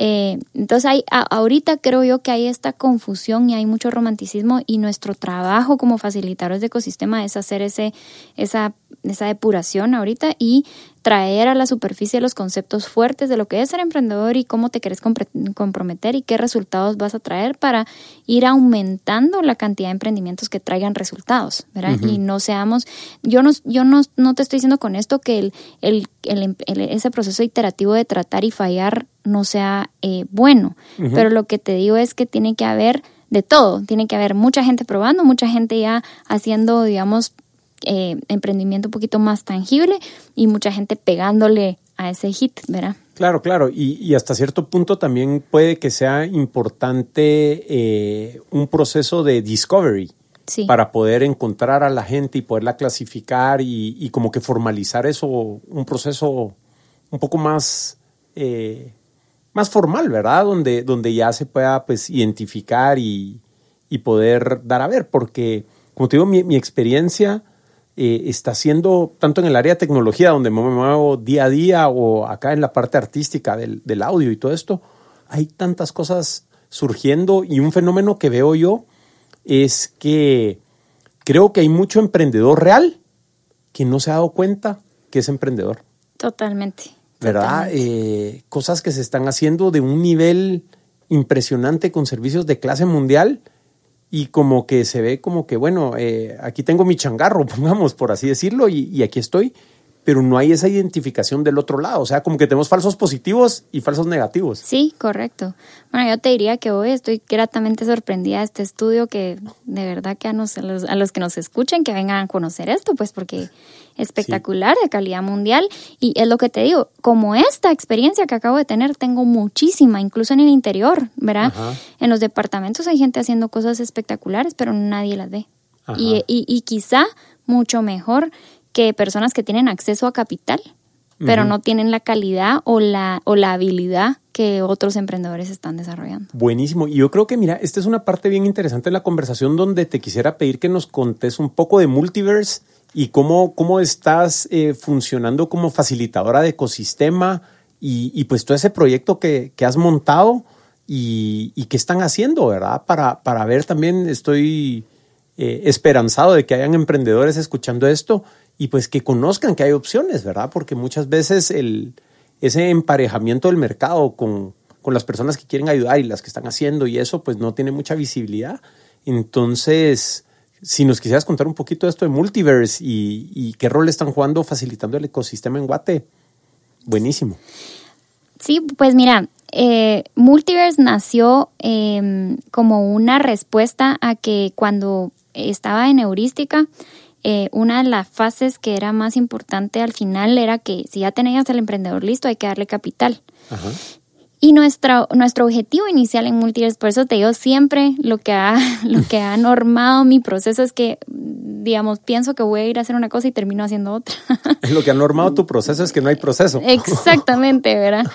Eh, entonces hay, ahorita creo yo que hay esta confusión y hay mucho romanticismo y nuestro trabajo como facilitadores de ecosistema es hacer ese, esa, esa depuración ahorita y traer a la superficie los conceptos fuertes de lo que es ser emprendedor y cómo te quieres comprometer y qué resultados vas a traer para ir aumentando la cantidad de emprendimientos que traigan resultados, ¿verdad? Y no seamos, yo no, yo no, no te estoy diciendo con esto que el, el, el, ese proceso iterativo de tratar y fallar no sea eh, bueno, pero lo que te digo es que tiene que haber de todo, tiene que haber mucha gente probando, mucha gente ya haciendo, digamos, eh, emprendimiento un poquito más tangible y mucha gente pegándole a ese hit, ¿verdad? Claro, claro, y, hasta cierto punto también puede que sea importante eh, un proceso de discovery para poder encontrar a la gente y poderla clasificar y, como que formalizar eso, un proceso un poco más, eh, más formal, ¿verdad? Donde, donde ya se pueda pues identificar y, poder dar a ver, porque como te digo, mi, mi experiencia eh, está haciendo tanto en el área de tecnología, donde me muevo día a día, o acá en la parte artística del, del audio y todo esto, hay tantas cosas surgiendo y un fenómeno que veo yo es que creo que hay mucho emprendedor real que no se ha dado cuenta que es emprendedor. Totalmente. ¿Verdad? Eh, cosas que se están haciendo de un nivel impresionante con servicios de clase mundial y como que se ve como que, bueno, eh, aquí tengo mi changarro, pongamos, por así decirlo, y, aquí estoy, pero no hay esa identificación del otro lado, o sea, como que tenemos falsos positivos y falsos negativos. Sí, correcto. Bueno, yo te diría que hoy estoy gratamente sorprendida de este estudio, que de verdad que a, los, a los que nos escuchen, que vengan a conocer esto, pues porque espectacular, de calidad mundial. Y es lo que te digo, como esta experiencia que acabo de tener, tengo muchísima, incluso en el interior, ¿verdad? En los departamentos hay gente haciendo cosas espectaculares, pero nadie las ve. Y, y, quizá mucho mejor que personas que tienen acceso a capital, pero no tienen la calidad o la, o la habilidad que otros emprendedores están desarrollando. Buenísimo. Y yo creo que, mira, esta es una parte bien interesante de la conversación donde te quisiera pedir que nos contes un poco de Multiverse y cómo, cómo estás eh, funcionando como facilitadora de ecosistema y, pues todo ese proyecto que, has montado y, y, qué están haciendo, ¿verdad? Para, para ver también, estoy eh, esperanzado de que hayan emprendedores escuchando esto y pues que conozcan que hay opciones, ¿verdad? Porque muchas veces el, ese emparejamiento del mercado con, con las personas que quieren ayudar y las que están haciendo y eso pues no tiene mucha visibilidad. Entonces, si nos quisieras contar un poquito de esto de Multiverse y, qué rol están jugando facilitando el ecosistema en Guate, buenísimo. Sí, pues mira, eh, Multiverse nació em, como una respuesta a que cuando estaba en heurística, eh, una de las fases que era más importante al final era que si ya tenías al emprendedor listo, hay que darle capital. Ajá. Y nuestro, nuestro objetivo inicial en Multiverse, por eso te digo siempre, lo que, ha, lo que ha normado mi proceso es que, digamos, pienso que voy a ir a hacer una cosa y termino haciendo otra. Lo que ha normado tu proceso es que no hay proceso. Exactamente, ¿verdad?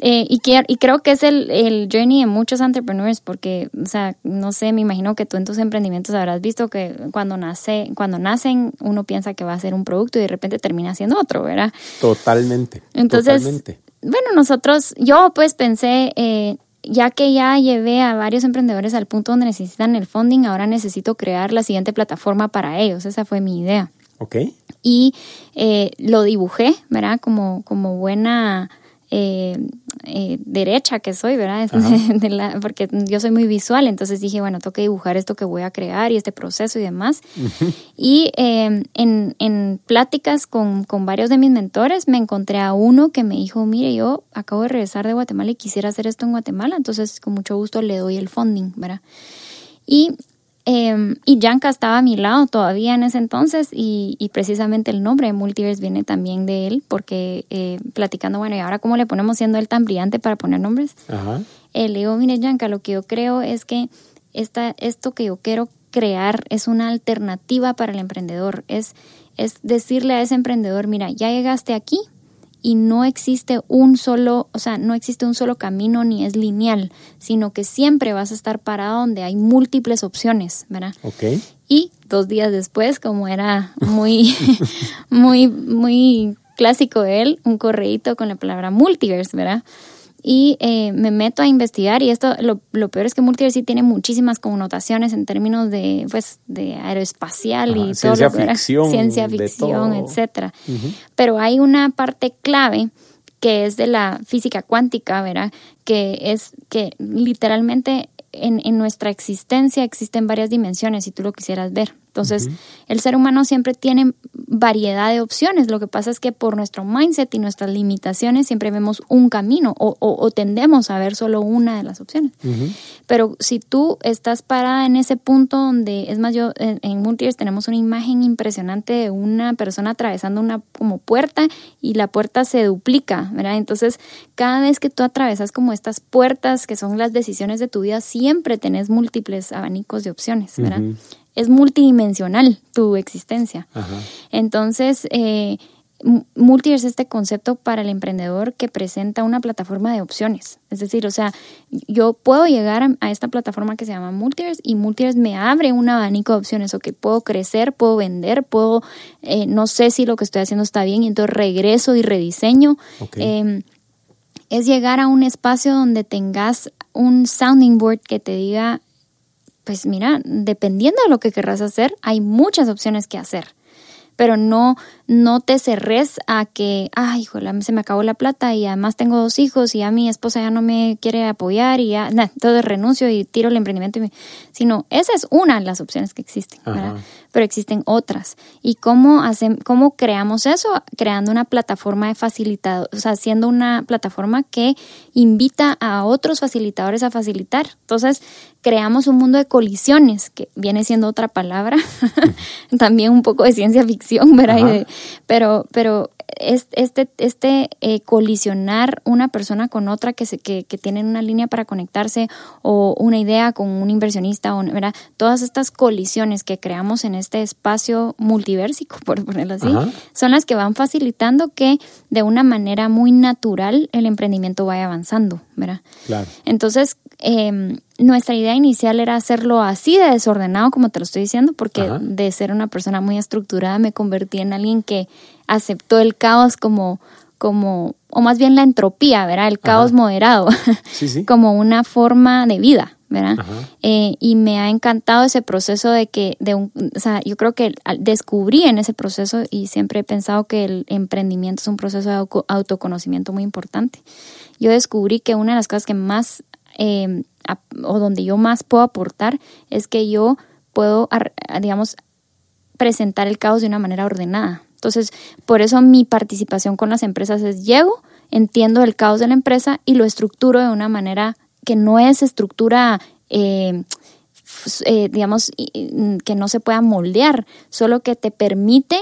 Eh, y, que, y creo que es el, el journey de muchos entrepreneurs porque, o sea, no sé, me imagino que tú en tus emprendimientos habrás visto que cuando, nace, cuando nacen uno piensa que va a ser un producto y de repente termina siendo otro, ¿verdad? Totalmente. Entonces, totalmente. Bueno, nosotros, yo pues pensé... Eh, ya que ya llevé a varios emprendedores al punto donde necesitan el funding, ahora necesito crear la siguiente plataforma para ellos. Esa fue mi idea. Ok. Y eh, lo dibujé, ¿verdad? Como, como buena eh, eh, derecha que soy, ¿verdad? porque yo soy muy visual, entonces dije, bueno, tengo que dibujar esto que voy a crear y este proceso y demás. Y em, en, en, pláticas con, con, varios de mis mentores me encontré a uno que me dijo, mire, yo acabo de regresar de Guatemala y quisiera hacer esto en Guatemala, entonces con mucho gusto le doy el funding, ¿verdad? Y Em, y Yanka estaba a mi lado todavía en ese entonces y, precisamente el nombre de Multiverse viene también de él porque eh, platicando, bueno, ¿y ahora cómo le ponemos siendo él tan brillante para poner nombres? Ajá. Eh, le digo, mire Yanka, lo que yo creo es que esta, esto que yo quiero crear es una alternativa para el emprendedor, es, es decirle a ese emprendedor, mira, ya llegaste aquí, y no existe un solo, o sea, no existe un solo camino ni es lineal, sino que siempre vas a estar parado donde hay múltiples opciones, ¿verdad? Ok. Y dos días después, como era muy, muy, muy clásico de él, un correíto con la palabra multiverse, ¿verdad? Y eh, me meto a investigar y esto lo, lo peor es que multiverse sí tiene muchísimas connotaciones en términos de pues de aeroespacial y ciencia todo ficción, ciencia ficción etcétera. Pero hay una parte clave que es de la física cuántica verdad que es que literalmente en, en nuestra existencia existen varias dimensiones si tú lo quisieras ver entonces, el ser humano siempre tiene variedad de opciones. Lo que pasa es que por nuestro mindset y nuestras limitaciones siempre vemos un camino o, tendemos a ver solo una de las opciones. Pero si tú estás parada en ese punto donde, es más, yo en, en tenemos una imagen impresionante de una persona atravesando una como puerta y la puerta se duplica, ¿verdad? Entonces, cada vez que tú atravesas como estas puertas que son las decisiones de tu vida, siempre tenés múltiples abanicos de opciones, ¿verdad? Es multidimensional tu existencia. Entonces, eh, Multiverse es este concepto para el emprendedor que presenta una plataforma de opciones. Es decir, o sea, yo puedo llegar a, esta plataforma que se llama Multiverse y Multiverse me abre un abanico de opciones. O que puedo crecer, puedo vender, puedo, eh, no sé si lo que estoy haciendo está bien y entonces regreso y rediseño. Em, es llegar a un espacio donde tengas un sounding board que te diga pues mira, dependiendo de lo que querrás hacer, hay muchas opciones que hacer. Pero no, no te cerres a que, ay, híjole, se me acabó la plata y además tengo dos hijos y a mi esposa ya no me quiere apoyar y ya, entonces renuncio y tiro el emprendimiento. Sino, esa es una de las opciones que existen, Pero existen otras. ¿Y cómo, hacen, cómo creamos eso? Creando una plataforma de facilitador, o sea, haciendo una plataforma que invita a otros facilitadores a facilitar. Entonces, creamos un mundo de colisiones, que viene siendo otra palabra, también un poco de ciencia ficción, ¿verdad? pero, pero este, este eh, colisionar una persona con otra que, se, que, que, tienen una línea para conectarse o una idea con un inversionista, o, ¿verdad? todas estas colisiones que creamos en este espacio multiversico, por ponerlo así, son las que van facilitando que de una manera muy natural el emprendimiento vaya avanzando. ¿verdad? Claro. Entonces, eh, nuestra idea inicial era hacerlo así de desordenado, como te lo estoy diciendo, porque de ser una persona muy estructurada me convertí en alguien que aceptó el caos como, como o más bien la entropía, ¿verdad? El caos moderado, como una forma de vida, ¿verdad? Eh, y me ha encantado ese proceso de que, de un, o sea, yo creo que descubrí en ese proceso y siempre he pensado que el emprendimiento es un proceso de autoconocimiento muy importante. Yo descubrí que una de las cosas que más eh, o donde yo más puedo aportar es que yo puedo, digamos, presentar el caos de una manera ordenada. Entonces, por eso mi participación con las empresas es llego, entiendo el caos de la empresa y lo estructuro de una manera que no es estructura, eh, eh, digamos, que no se pueda moldear, solo que te permite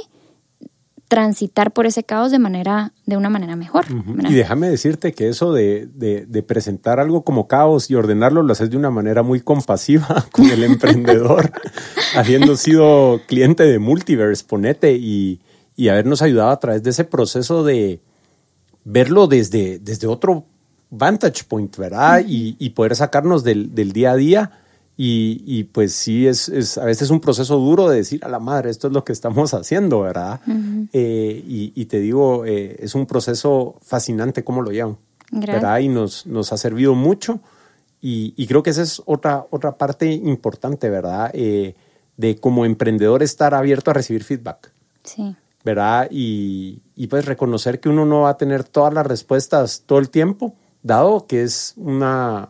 transitar por ese caos de manera de una manera mejor. Y déjame decirte que eso de, de, presentar algo como caos y ordenarlo lo haces de una manera muy compasiva con el emprendedor, habiendo sido cliente de Multiverse, ponete, y, y habernos ayudado a través de ese proceso de verlo desde, desde otro vantage point, ¿verdad? y, y, poder sacarnos del, del, día a día. Y, y pues sí, es, es, a veces un proceso duro de decir a la madre, esto es lo que estamos haciendo, ¿verdad? eh, y, y, te digo, eh, es un proceso fascinante cómo lo llevan, ¿verdad? Y nos, nos ha servido mucho. Y, y, creo que esa es otra, otra parte importante, ¿verdad? Eh, de como emprendedor estar abierto a recibir feedback. Sí. ¿Verdad? Y, y pues reconocer que uno no va a tener todas las respuestas todo el tiempo, dado que es una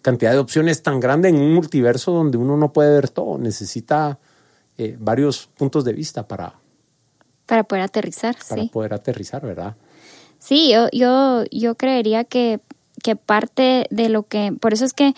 cantidad de opciones tan grande en un multiverso donde uno no puede ver todo, necesita eh, varios puntos de vista para... Para poder aterrizar, para sí. poder aterrizar, ¿verdad? Sí, yo, yo, yo creería que, que parte de lo que... Por eso es que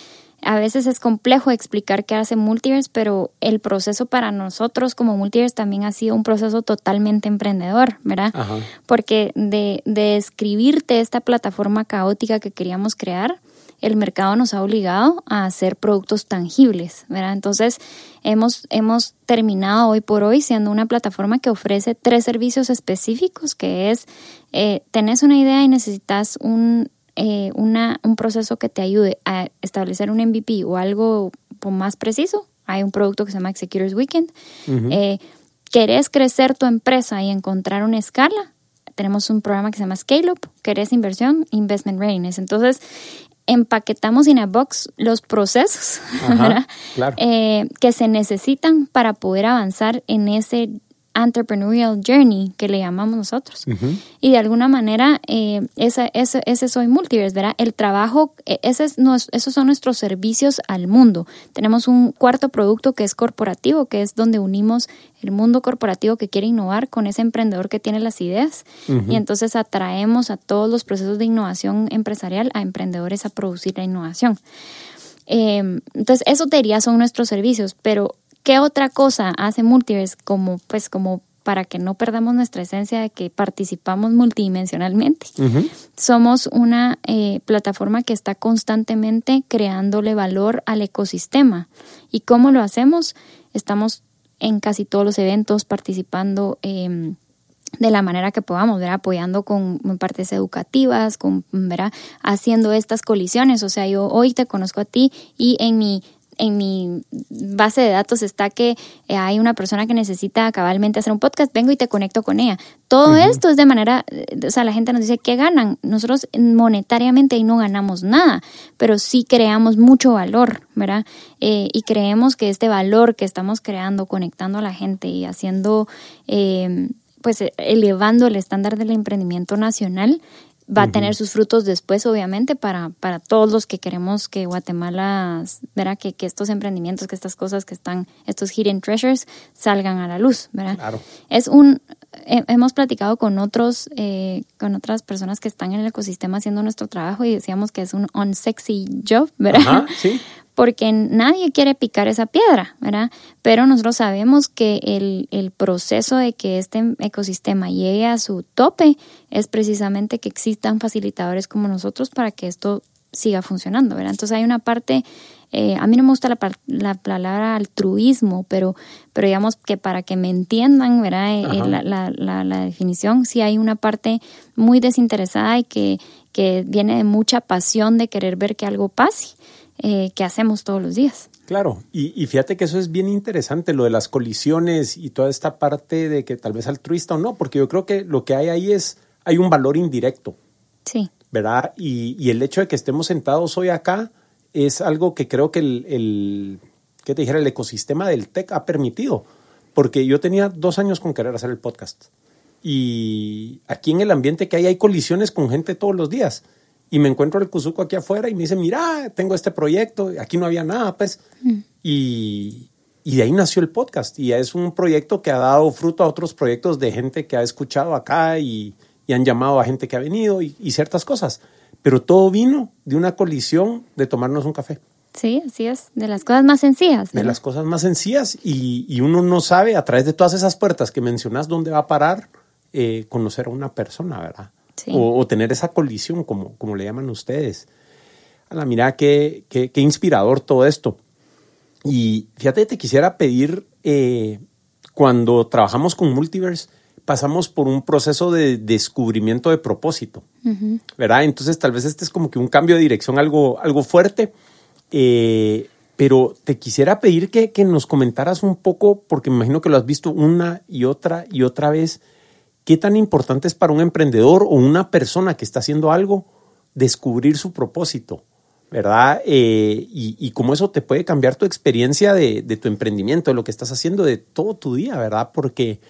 a veces es complejo explicar qué hace Multiverse, pero el proceso para nosotros como Multiverse también ha sido un proceso totalmente emprendedor, ¿verdad? Ajá. Porque de, de escribirte esta plataforma caótica que queríamos crear, el mercado nos ha obligado a hacer productos tangibles, ¿verdad? Entonces, hemos, hemos terminado hoy por hoy siendo una plataforma que ofrece tres servicios específicos, que es, eh, tenés una idea y necesitas un, eh, una, un proceso que te ayude a establecer un MVP o algo más preciso. Hay un producto que se llama Executors Weekend. Uh -huh. eh, ¿Querés crecer tu empresa y encontrar una escala? Tenemos un programa que se llama Scale Up. ¿Querés inversión? Investment Readiness. Entonces, empaquetamos in a box los procesos Ajá, claro. eh, que se necesitan para poder avanzar en ese entrepreneurial journey que le llamamos nosotros. Uh -huh. Y de alguna manera, eh, ese, ese, ese soy multiverse, ¿verdad? El trabajo, ese es, esos son nuestros servicios al mundo. Tenemos un cuarto producto que es corporativo, que es donde unimos el mundo corporativo que quiere innovar con ese emprendedor que tiene las ideas. Uh -huh. Y entonces atraemos a todos los procesos de innovación empresarial a emprendedores a producir la innovación. Eh, entonces, eso te diría son nuestros servicios, pero ¿Qué otra cosa hace Multiverse como, pues, como para que no perdamos nuestra esencia de que participamos multidimensionalmente? Uh -huh. Somos una eh, plataforma que está constantemente creándole valor al ecosistema. ¿Y cómo lo hacemos? Estamos en casi todos los eventos participando. Eh, de la manera que podamos, ¿verdad? apoyando con partes educativas, con, ¿verdad? haciendo estas colisiones. O sea, yo hoy te conozco a ti y en mi en mi base de datos está que eh, hay una persona que necesita cabalmente hacer un podcast, vengo y te conecto con ella. Todo uh -huh. esto es de manera, o sea, la gente nos dice, ¿qué ganan? Nosotros monetariamente ahí no ganamos nada, pero sí creamos mucho valor, ¿verdad? Eh, y creemos que este valor que estamos creando, conectando a la gente y haciendo, eh, pues elevando el estándar del emprendimiento nacional, va a tener sus frutos después, obviamente, para, para todos los que queremos que Guatemala, ¿verdad? Que, que estos emprendimientos, que estas cosas que están, estos hidden treasures, salgan a la luz, ¿verdad? Claro. Es un, hemos platicado con otros, eh, con otras personas que están en el ecosistema haciendo nuestro trabajo y decíamos que es un unsexy job, ¿verdad? Ajá, sí porque nadie quiere picar esa piedra, ¿verdad? Pero nosotros sabemos que el, el, proceso de que este ecosistema llegue a su tope es precisamente que existan facilitadores como nosotros para que esto siga funcionando, ¿verdad? Entonces hay una parte, eh, a mí no me gusta la, la, palabra altruismo, pero, pero digamos que para que me entiendan, ¿verdad? Eh, la, la, la, definición, sí hay una parte muy desinteresada y que, que viene de mucha pasión de querer ver que algo pase eh, que hacemos todos los días. Claro, y, y, fíjate que eso es bien interesante, lo de las colisiones y toda esta parte de que tal vez altruista o no, porque yo creo que lo que hay ahí es, hay un valor indirecto. Sí. ¿Verdad? Y, y el hecho de que estemos sentados hoy acá es algo que creo que el, el, ¿qué te dijera? El ecosistema del tech ha permitido, porque yo tenía dos años con querer hacer el podcast. Y aquí en el ambiente que hay, hay colisiones con gente todos los días y me encuentro el Cuzuco aquí afuera y me dice, mira, tengo este proyecto, aquí no había nada, pues. Mm. Y, y, de ahí nació el podcast. Y es un proyecto que ha dado fruto a otros proyectos de gente que ha escuchado acá y, y han llamado a gente que ha venido y, y, ciertas cosas. Pero todo vino de una colisión de tomarnos un café. Sí, así es, de las cosas más sencillas. ¿verdad? De las cosas más sencillas y, y, uno no sabe a través de todas esas puertas que mencionas dónde va a parar eh, conocer a una persona, ¿verdad? Sí. O, o, tener esa colisión, como, como le llaman ustedes. A la mira, qué, qué, qué, inspirador todo esto. Y fíjate, te quisiera pedir, eh, cuando trabajamos con Multiverse, pasamos por un proceso de descubrimiento de propósito, ¿verdad? Entonces tal vez este es como que un cambio de dirección algo, algo fuerte, eh, pero te quisiera pedir que, que, nos comentaras un poco, porque me imagino que lo has visto una y otra y otra vez, qué tan importante es para un emprendedor o una persona que está haciendo algo descubrir su propósito. ¿verdad? Eh, y, cómo eso te puede cambiar tu experiencia de, tu emprendimiento, de lo que estás haciendo, de todo tu día, ¿verdad? Porque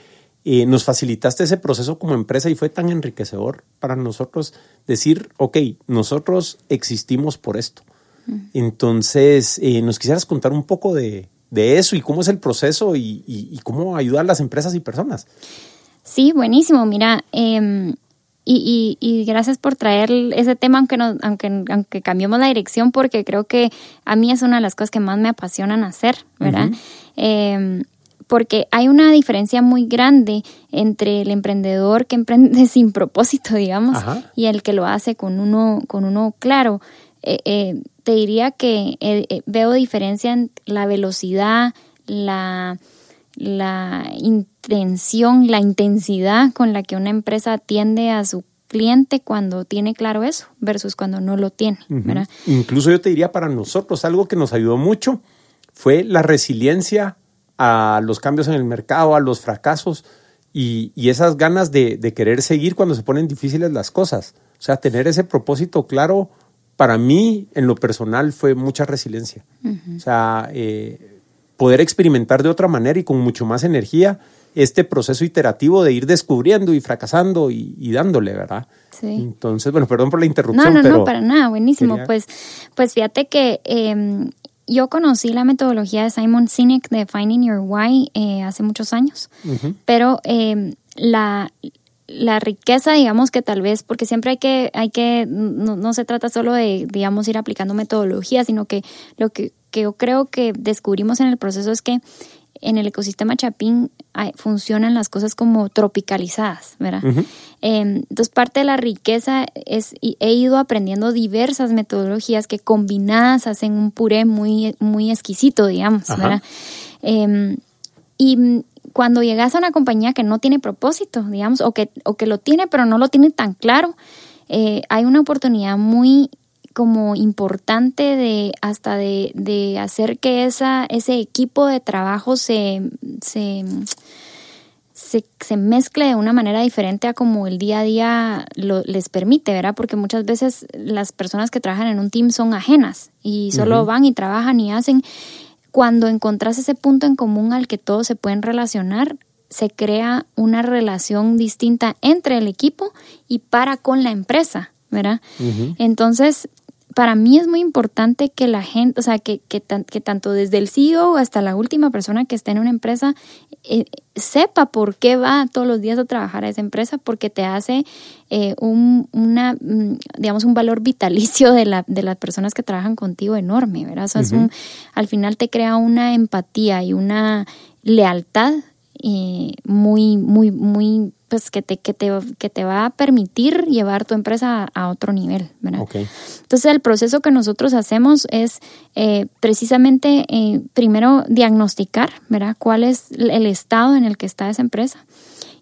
eh, nos facilitaste ese proceso como empresa y fue tan enriquecedor para nosotros decir, ok, nosotros existimos por esto. Entonces, eh, ¿nos quisieras contar un poco de, eso y cómo es el proceso y, cómo ayudar a las empresas y personas? Sí, buenísimo. Mira, em, y, y, gracias por traer ese tema, aunque, no, aunque, aunque cambiemos la dirección, porque creo que a mí es una de las cosas que más me apasionan hacer, ¿verdad? Em, porque hay una diferencia muy grande entre el emprendedor que emprende sin propósito, digamos, y el que lo hace con uno, con uno claro. Eh, eh, te diría que eh, veo diferencia en la velocidad, la, la intención, la intensidad con la que una empresa atiende a su cliente cuando tiene claro eso versus cuando no lo tiene. Incluso yo te diría para nosotros algo que nos ayudó mucho fue la resiliencia a los cambios en el mercado, a los fracasos y, esas ganas de, querer seguir cuando se ponen difíciles las cosas. O sea, tener ese propósito claro para mí en lo personal fue mucha resiliencia. O sea, eh, poder experimentar de otra manera y con mucho más energía este proceso iterativo de ir descubriendo y fracasando y, dándole, ¿verdad? Sí. Entonces, bueno, perdón por la interrupción. No, no, no, para nada, buenísimo. Pues, pues fíjate que em, yo conocí la metodología de Simon Sinek de Finding Your Why eh, hace muchos años, pero em, la, la riqueza, digamos que tal vez, porque siempre hay que, hay que, no, no, se trata solo de, digamos, ir aplicando metodología, sino que lo que que yo creo que descubrimos en el proceso es que en el ecosistema Chapín funcionan las cosas como tropicalizadas, ¿verdad? Em, entonces, parte de la riqueza es, he ido aprendiendo diversas metodologías que combinadas hacen un puré muy, muy exquisito, digamos, ¿verdad? Em, y cuando llegas a una compañía que no tiene propósito, digamos, o que, o que lo tiene, pero no lo tiene tan claro, eh, hay una oportunidad muy como importante de hasta de, hacer que esa, ese equipo de trabajo se, se, se, mezcle de una manera diferente a como el día a día lo, les permite, ¿verdad? Porque muchas veces las personas que trabajan en un team son ajenas y solo van y trabajan y hacen. Cuando encontrás ese punto en común al que todos se pueden relacionar, se crea una relación distinta entre el equipo y para con la empresa, ¿verdad? Entonces, para mí es muy importante que la gente, o sea, que, que, que tanto desde el CEO hasta la última persona que esté en una empresa eh, sepa por qué va todos los días a trabajar a esa empresa, porque te hace eh, un, una, mm, digamos, un valor vitalicio de, la, de las personas que trabajan contigo enorme, ¿verdad? O sea, al final te crea una empatía y una lealtad eh, muy, muy, muy pues que te, que te, que te va a permitir llevar tu empresa a, otro nivel, ¿verdad? Entonces el proceso que nosotros hacemos es eh, precisamente eh, primero diagnosticar, ¿verdad? ¿Cuál es el estado en el que está esa empresa?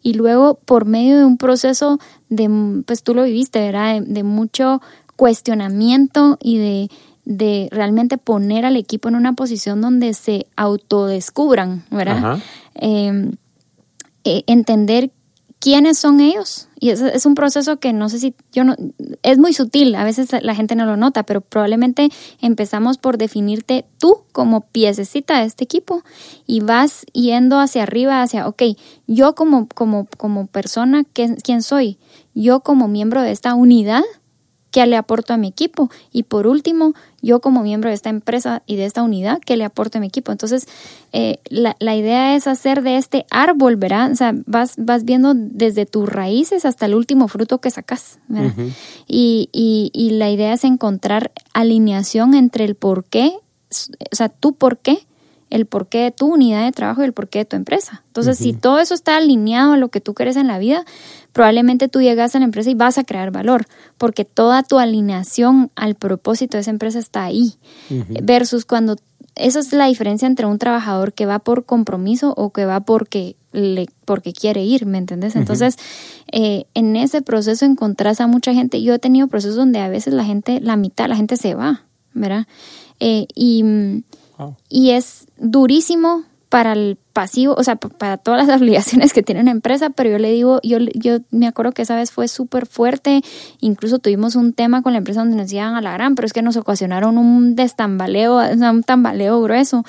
Y luego por medio de un proceso de, pues tú lo viviste, ¿verdad? De, mucho cuestionamiento y de, de realmente poner al equipo en una posición donde se autodescubran, ¿verdad? Em, eh, entender quiénes son ellos. Y es, un proceso que no sé si yo no, es muy sutil, a veces la gente no lo nota, pero probablemente empezamos por definirte tú como piececita de este equipo y vas yendo hacia arriba, hacia, ok, yo como, como, como persona, ¿quién soy? Yo como miembro de esta unidad, ¿qué le aporto a mi equipo? Y por último, yo como miembro de esta empresa y de esta unidad, ¿qué le aporto a mi equipo? Entonces, eh, la, la, idea es hacer de este árbol, ¿verdad? O sea, vas, vas viendo desde tus raíces hasta el último fruto que sacas, ¿verdad? y, y, y la idea es encontrar alineación entre el por qué, o sea, tu por qué, el porqué de tu unidad de trabajo y el porqué de tu empresa. Entonces, si todo eso está alineado a lo que tú quieres en la vida, probablemente tú llegas a la empresa y vas a crear valor, porque toda tu alineación al propósito de esa empresa está ahí. Versus cuando eso es la diferencia entre un trabajador que va por compromiso o que va porque le, porque quiere ir, ¿me entendés? Entonces, eh, en ese proceso encontrás a mucha gente. Yo he tenido procesos donde a veces la gente, la mitad, la gente se va, ¿verdad? Eh, y, y es durísimo para el pasivo, o sea, para todas las obligaciones que tiene una empresa, pero yo le digo, yo, yo me acuerdo que esa vez fue súper fuerte, incluso tuvimos un tema con la empresa donde nos iban a la gran, pero es que nos ocasionaron un destambaleo, o sea, un tambaleo grueso,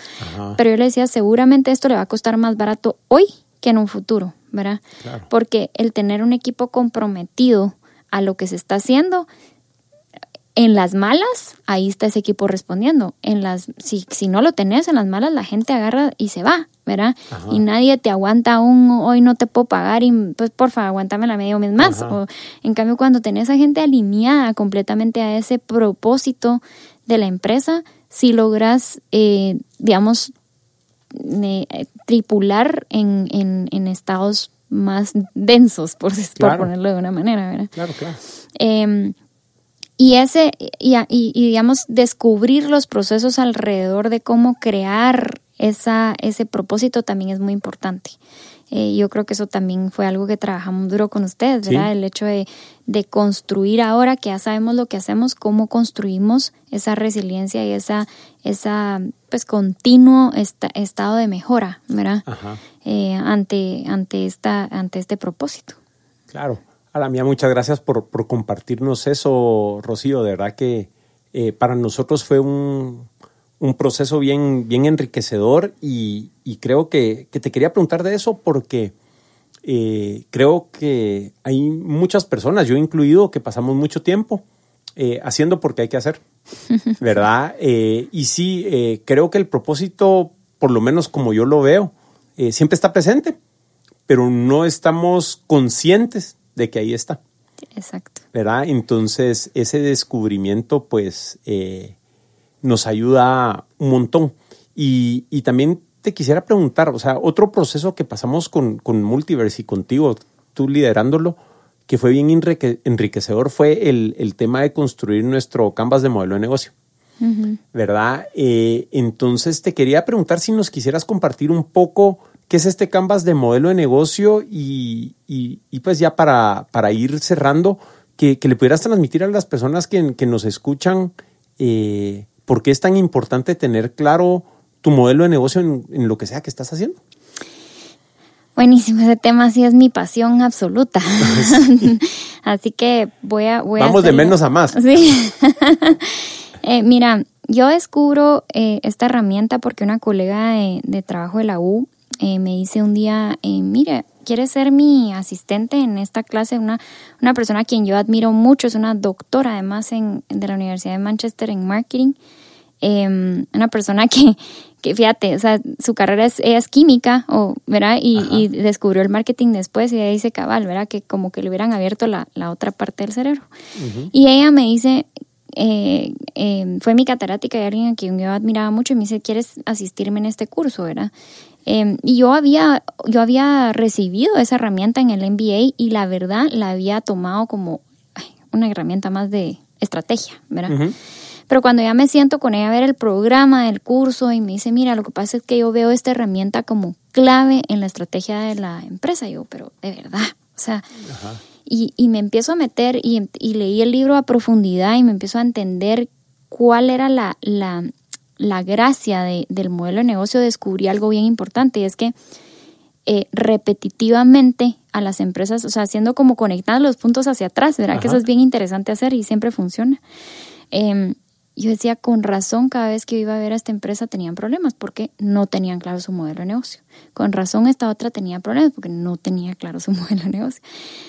pero yo le decía, seguramente esto le va a costar más barato hoy que en un futuro, ¿verdad? Porque el tener un equipo comprometido a lo que se está haciendo, en las malas, ahí está ese equipo respondiendo. En las, si, si no lo tenés, en las malas la gente agarra y se va, ¿verdad? Y nadie te aguanta un hoy no te puedo pagar y pues porfa, aguántame la medio mes más. O, en cambio, cuando tenés a gente alineada completamente a ese propósito de la empresa, si logras, eh, digamos, tripular en, en, en, estados más densos, por, por ponerlo de una manera, ¿verdad? Claro, claro. Eh, y ese, y, y, digamos, descubrir los procesos alrededor de cómo crear esa, ese propósito también es muy importante. Eh, yo creo que eso también fue algo que trabajamos duro con ustedes, ¿verdad? El hecho de, de, construir ahora que ya sabemos lo que hacemos, cómo construimos esa resiliencia y esa, esa pues continuo estado de mejora, ¿verdad? Eh, ante, ante, esta, ante este propósito. Claro. A la mía, muchas gracias por, por compartirnos eso, Rocío. De verdad que eh, para nosotros fue un, un, proceso bien, bien enriquecedor y, y creo que, que, te quería preguntar de eso porque eh, creo que hay muchas personas, yo incluido, que pasamos mucho tiempo eh, haciendo porque hay que hacer, ¿verdad? y sí, creo que el propósito, por lo menos como yo lo veo, siempre está presente, pero no estamos conscientes de que ahí está. Exacto. ¿Verdad? Entonces, ese descubrimiento, pues, eh, nos ayuda un montón. Y, y, también te quisiera preguntar, o sea, otro proceso que pasamos con, con Multiverse y contigo, tú liderándolo, que fue bien enriquecedor, fue el, el tema de construir nuestro canvas de modelo de negocio. ¿Verdad? Eh, entonces, te quería preguntar si nos quisieras compartir un poco qué es este Canvas de modelo de negocio y, y, pues ya para, para ir cerrando, que, que, le pudieras transmitir a las personas que, que nos escuchan eh, por qué es tan importante tener claro tu modelo de negocio en, en, lo que sea que estás haciendo. Buenísimo, ese tema sí es mi pasión absoluta. Así que voy a... Voy Vamos de menos a más. Sí. eh, mira, yo descubro eh, esta herramienta porque una colega de, de trabajo de la U eh, me dice un día, eh, mire, ¿quiere ser mi asistente en esta clase? Una, una persona a quien yo admiro mucho, es una doctora además en, de la Universidad de Manchester en marketing. Em, una persona que, que, fíjate, o sea, su carrera es, es química, o, ¿verdad? Y, descubrió el marketing después y ahí dice cabal, ¿verdad? Que como que le hubieran abierto la, la otra parte del cerebro. Y ella me dice, eh, em, fue mi catedrática y alguien a quien yo admiraba mucho y me dice, ¿quieres asistirme en este curso, verdad? Em, y yo había, yo había recibido esa herramienta en el MBA y la verdad la había tomado como una herramienta más de estrategia, ¿verdad? Pero cuando ya me siento con ella a ver el programa del curso y me dice, mira, lo que pasa es que yo veo esta herramienta como clave en la estrategia de la empresa. yo, pero de verdad, o sea, y, y, me empiezo a meter y, y, leí el libro a profundidad y me empiezo a entender cuál era la, la, la gracia de, del modelo de negocio descubrí algo bien importante y es que eh, repetitivamente a las empresas, o sea, haciendo como conectando los puntos hacia atrás, ¿verdad? Que eso es bien interesante hacer y siempre funciona. Eh, yo decía, con razón, cada vez que iba a ver a esta empresa tenían problemas porque no tenían claro su modelo de negocio. Con razón, esta otra tenía problemas porque no tenía claro su modelo de negocio.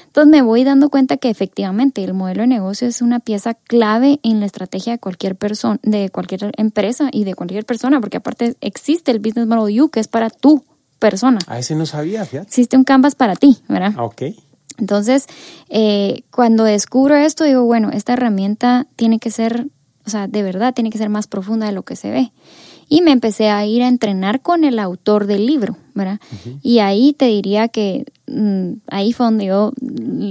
Entonces me voy dando cuenta que efectivamente el modelo de negocio es una pieza clave en la estrategia de cualquier persona, de cualquier empresa y de cualquier persona, porque aparte existe el Business Model U, que es para tu persona. A ese no sabía, fíjate. Existe un canvas para ti, ¿verdad? Ah, ok. Entonces, eh, cuando descubro esto, digo, bueno, esta herramienta tiene que ser o sea, de verdad tiene que ser más profunda de lo que se ve. Y me empecé a ir a entrenar con el autor del libro, ¿verdad? Y ahí te diría que mm, ahí fue donde yo,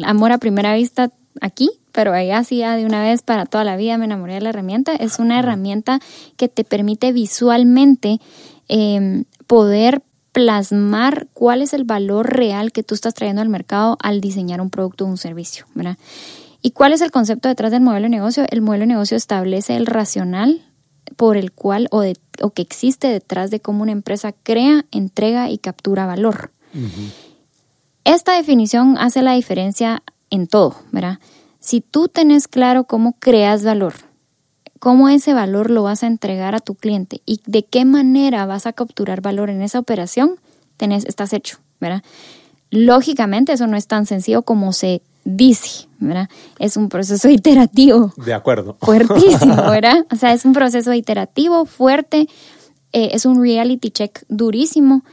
amor a primera vista aquí, pero ahí así ya de una vez para toda la vida me enamoré de la herramienta. Es una herramienta que te permite visualmente em, poder plasmar cuál es el valor real que tú estás trayendo al mercado al diseñar un producto o un servicio, ¿verdad? ¿Y cuál es el concepto detrás del modelo de negocio? El modelo de negocio establece el racional por el cual o, de, o que existe detrás de cómo una empresa crea, entrega y captura valor. Esta definición hace la diferencia en todo, ¿verdad? Si tú tenés claro cómo creas valor, cómo ese valor lo vas a entregar a tu cliente y de qué manera vas a capturar valor en esa operación, tenés, estás hecho, ¿verdad? Lógicamente eso no es tan sencillo como se dice, ¿verdad? Es un proceso iterativo. De acuerdo. Fuertísimo, ¿verdad? O sea, es un proceso iterativo, fuerte, eh, es un reality check durísimo.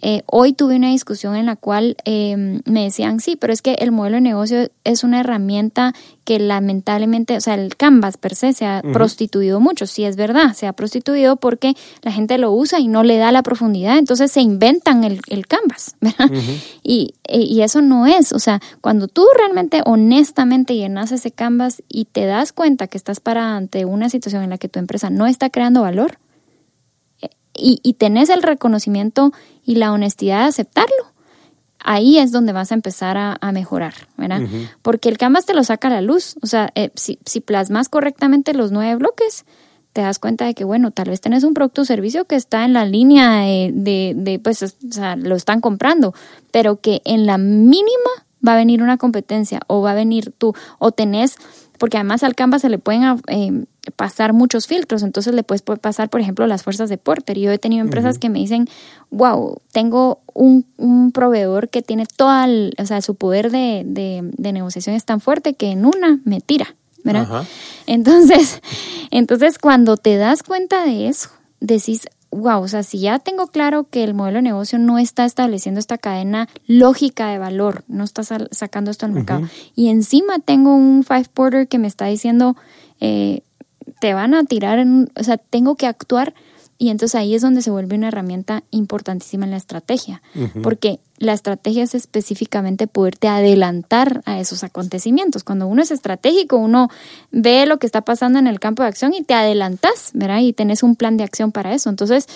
Eh, hoy tuve una discusión en la cual eh, me decían, sí, pero es que el modelo de negocio es una herramienta que lamentablemente, o sea, el Canvas per se se ha prostituido mucho. Sí, es verdad, se ha prostituido porque la gente lo usa y no le da la profundidad, entonces se inventan el, el Canvas, ¿verdad? y, y eso no es, o sea, cuando tú realmente, honestamente llenas ese Canvas y te das cuenta que estás para ante una situación en la que tu empresa no está creando valor, y, y tenés el reconocimiento y la honestidad de aceptarlo, ahí es donde vas a empezar a, mejorar, ¿verdad? Porque el Canvas te lo saca a la luz. O sea, eh, si, si, plasmas correctamente los nueve bloques, te das cuenta de que, bueno, tal vez tenés un producto o servicio que está en la línea de, de, pues, o sea, lo están comprando, pero que en la mínima va a venir una competencia o va a venir tú, o tenés, porque además al Canvas se le pueden eh, pasar muchos filtros, entonces le puedes pasar, por ejemplo, las fuerzas de Porter. Yo he tenido empresas que me dicen, wow, tengo un, un proveedor que tiene toda, o sea, su poder de, de, negociación es tan fuerte que en una me tira, ¿verdad? Entonces, entonces cuando te das cuenta de eso, decís, wow, o sea, si ya tengo claro que el modelo de negocio no está estableciendo esta cadena lógica de valor, no está sacando esto al mercado, y encima tengo un five porter que me está diciendo, eh, te van a tirar en, o sea, tengo que actuar y entonces ahí es donde se vuelve una herramienta importantísima en la estrategia, porque la estrategia es específicamente poderte adelantar a esos acontecimientos. Cuando uno es estratégico, uno ve lo que está pasando en el campo de acción y te adelantas, ¿verdad? Y tenés un plan de acción para eso. Entonces,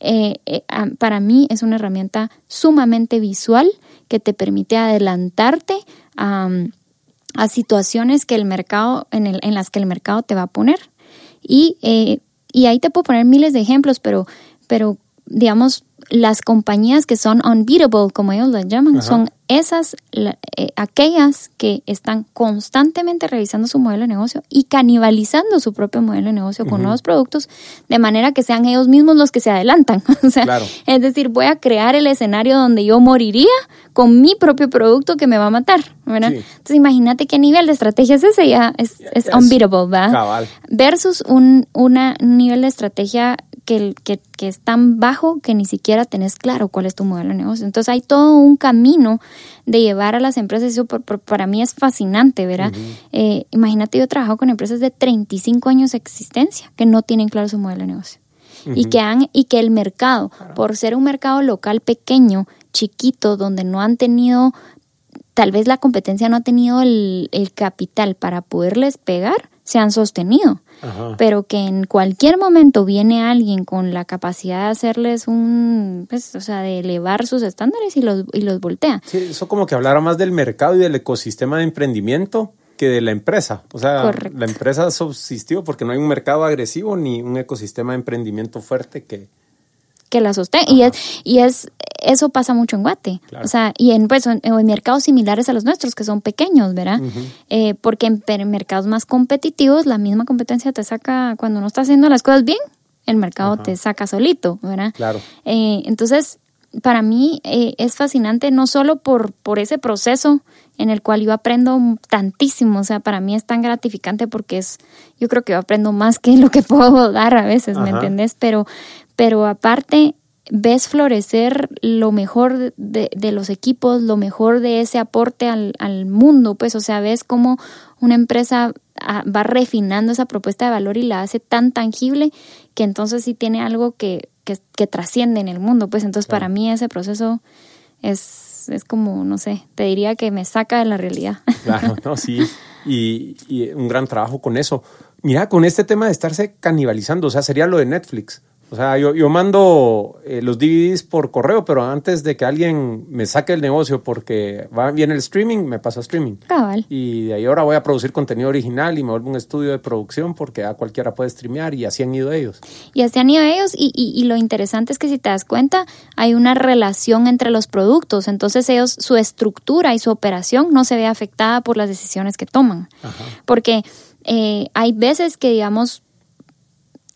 eh, eh, para mí es una herramienta sumamente visual que te permite adelantarte a, a situaciones que el mercado, en, el, en las que el mercado te va a poner y, eh, y ahí te puedo poner miles de ejemplos, pero, pero digamos, las compañías que son unbeatable, como ellos las llaman, son esas, eh, aquellas que están constantemente revisando su modelo de negocio y canibalizando su propio modelo de negocio con nuevos productos, de manera que sean ellos mismos los que se adelantan. o sea, es decir, voy a crear el escenario donde yo moriría con mi propio producto que me va a matar, ¿verdad? Entonces imagínate qué nivel de estrategia es ese, ya es, es unbeatable, ¿verdad? Versus un una nivel de estrategia que, que, que, es tan bajo que ni siquiera tenés claro cuál es tu modelo de negocio. Entonces hay todo un camino de llevar a las empresas, eso para mí es fascinante, ¿verdad? Eh, imagínate, yo trabajo con empresas de 35 años de existencia que no tienen claro su modelo de negocio. y, que han, y que el mercado, por ser un mercado local pequeño, chiquito, donde no han tenido, tal vez la competencia no ha tenido el, el capital para poderles pegar, se han sostenido pero que en cualquier momento viene alguien con la capacidad de hacerles un, pues, o sea, de elevar sus estándares y los, y los voltea. Sí, eso como que hablara más del mercado y del ecosistema de emprendimiento que de la empresa. O sea, la empresa subsistió porque no hay un mercado agresivo ni un ecosistema de emprendimiento fuerte que, que la sostenga. Y es, y es, eso pasa mucho en Guate. O sea, y en, pues, en, mercados similares a los nuestros, que son pequeños, ¿verdad? Eh, porque en, mercados más competitivos, la misma competencia te saca, cuando no estás haciendo las cosas bien, el mercado te saca solito, ¿verdad? Claro. Eh, entonces, para mí eh, es fascinante no solo por, por ese proceso en el cual yo aprendo tantísimo, o sea, para mí es tan gratificante porque es, yo creo que yo aprendo más que lo que puedo dar a veces, ¿me entendés? Pero, pero aparte ves florecer lo mejor de, de, los equipos, lo mejor de ese aporte al, al, mundo, pues, o sea, ves cómo una empresa ah, va refinando esa propuesta de valor y la hace tan tangible que entonces sí tiene algo que, que, que trasciende en el mundo, pues entonces para mí ese proceso es, es como, no sé, te diría que me saca de la realidad. Claro, no, sí. y, y un gran trabajo con eso. Mira, con este tema de estarse canibalizando, o sea, sería lo de Netflix. O sea, yo, yo mando eh, los DVDs por correo, pero antes de que alguien me saque el negocio porque va bien el streaming, me paso a streaming. Cabal. Y de ahí ahora voy a producir contenido original y me vuelvo un estudio de producción porque a cualquiera puede streamear y así han ido ellos. Y así han ido ellos y, y, y lo interesante es que si te das cuenta, hay una relación entre los productos. Entonces ellos, su estructura y su operación no se ve afectada por las decisiones que toman. Ajá. Porque eh, hay veces que, digamos,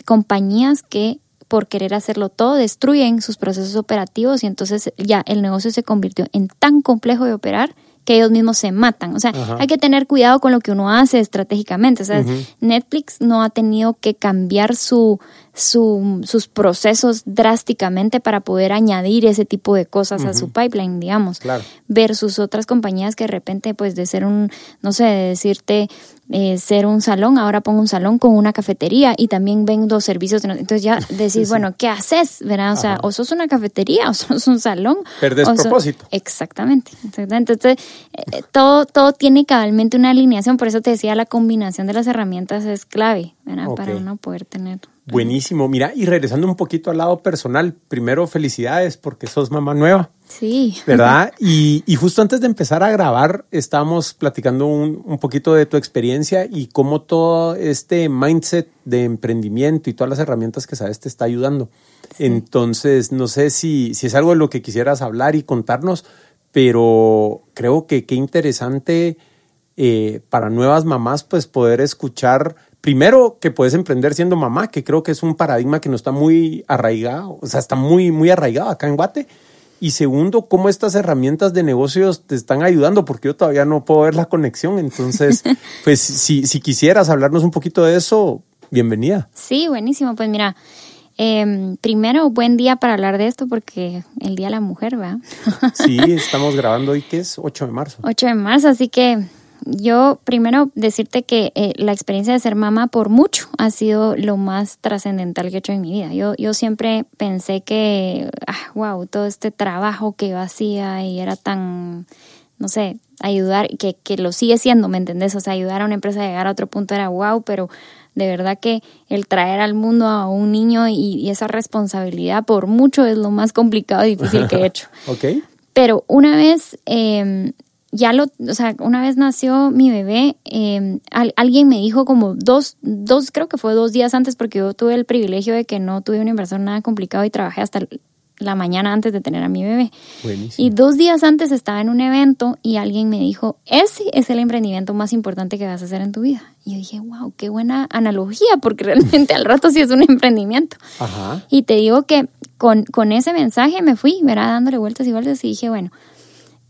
compañías que por querer hacerlo todo destruyen sus procesos operativos y entonces ya el negocio se convirtió en tan complejo de operar que ellos mismos se matan. O sea, Ajá. hay que tener cuidado con lo que uno hace estratégicamente. O sea. Netflix no ha tenido que cambiar su, su, sus procesos drásticamente para poder añadir ese tipo de cosas a su pipeline, digamos Claro. versus otras compañías que de repente, pues de ser un, no sé, de decirte eh, ser un salón, ahora pongo un salón con una cafetería y también vendo servicios. de Entonces ya decís, bueno, ¿qué haces? ¿Verdad? O sea, o sos una cafetería o sos un salón. Perdés propósito. Exactamente, exactamente. Entonces, eh, todo, todo tiene cabalmente una alineación, por eso te decía, la combinación de las herramientas es clave, ¿verdad? Para uno poder tener... Buenísimo. Mira, y regresando un poquito al lado personal, primero felicidades porque sos mamá nueva. Sí. ¿verdad? Y, y justo antes de empezar a grabar, estábamos platicando un, un poquito de tu experiencia y cómo todo este mindset de emprendimiento y todas las herramientas que sabes te está ayudando. Entonces, no sé si, si es algo de lo que quisieras hablar y contarnos, pero creo que qué interesante eh, para nuevas mamás, pues poder escuchar primero que puedes emprender siendo mamá, que creo que es un paradigma que no está muy arraigado, o sea, está muy, muy arraigado acá en Guate. Y segundo, cómo estas herramientas de negocios te están ayudando, porque yo todavía no puedo ver la conexión. Entonces, pues si, si quisieras hablarnos un poquito de eso, bienvenida. Sí, buenísimo. Pues mira, eh, primero, buen día para hablar de esto porque el Día de la Mujer, ¿verdad? Sí, estamos grabando hoy que es 8 de marzo. 8 de marzo, así que yo primero decirte que eh, la experiencia de ser mamá por mucho ha sido lo más trascendental que he hecho en mi vida. Yo, yo siempre pensé que, ah, wow, todo este trabajo que yo hacía y era tan, no sé, ayudar, que, que lo sigue siendo, ¿me entendés? O sea, ayudar a una empresa a llegar a otro punto era wow, pero de verdad que el traer al mundo a un niño y, y esa responsabilidad por mucho es lo más complicado y difícil que he hecho. ¿Ok? Pero una vez, eh, ya lo, o sea, una vez nació mi bebé, eh, al- alguien me dijo como dos, dos, creo que fue dos días antes, porque yo tuve el privilegio de que no tuve una inversión nada complicado y trabajé hasta la mañana antes de tener a mi bebé. Buenísimo. Y dos días antes estaba en un evento y alguien me dijo, ese es el emprendimiento más importante que vas a hacer en tu vida. Y yo dije, wow, qué buena analogía, porque realmente al rato sí es un emprendimiento. Ajá. Y te digo que con, con ese mensaje me fui, ¿verdad? Dándole vueltas y vueltas y dije, bueno,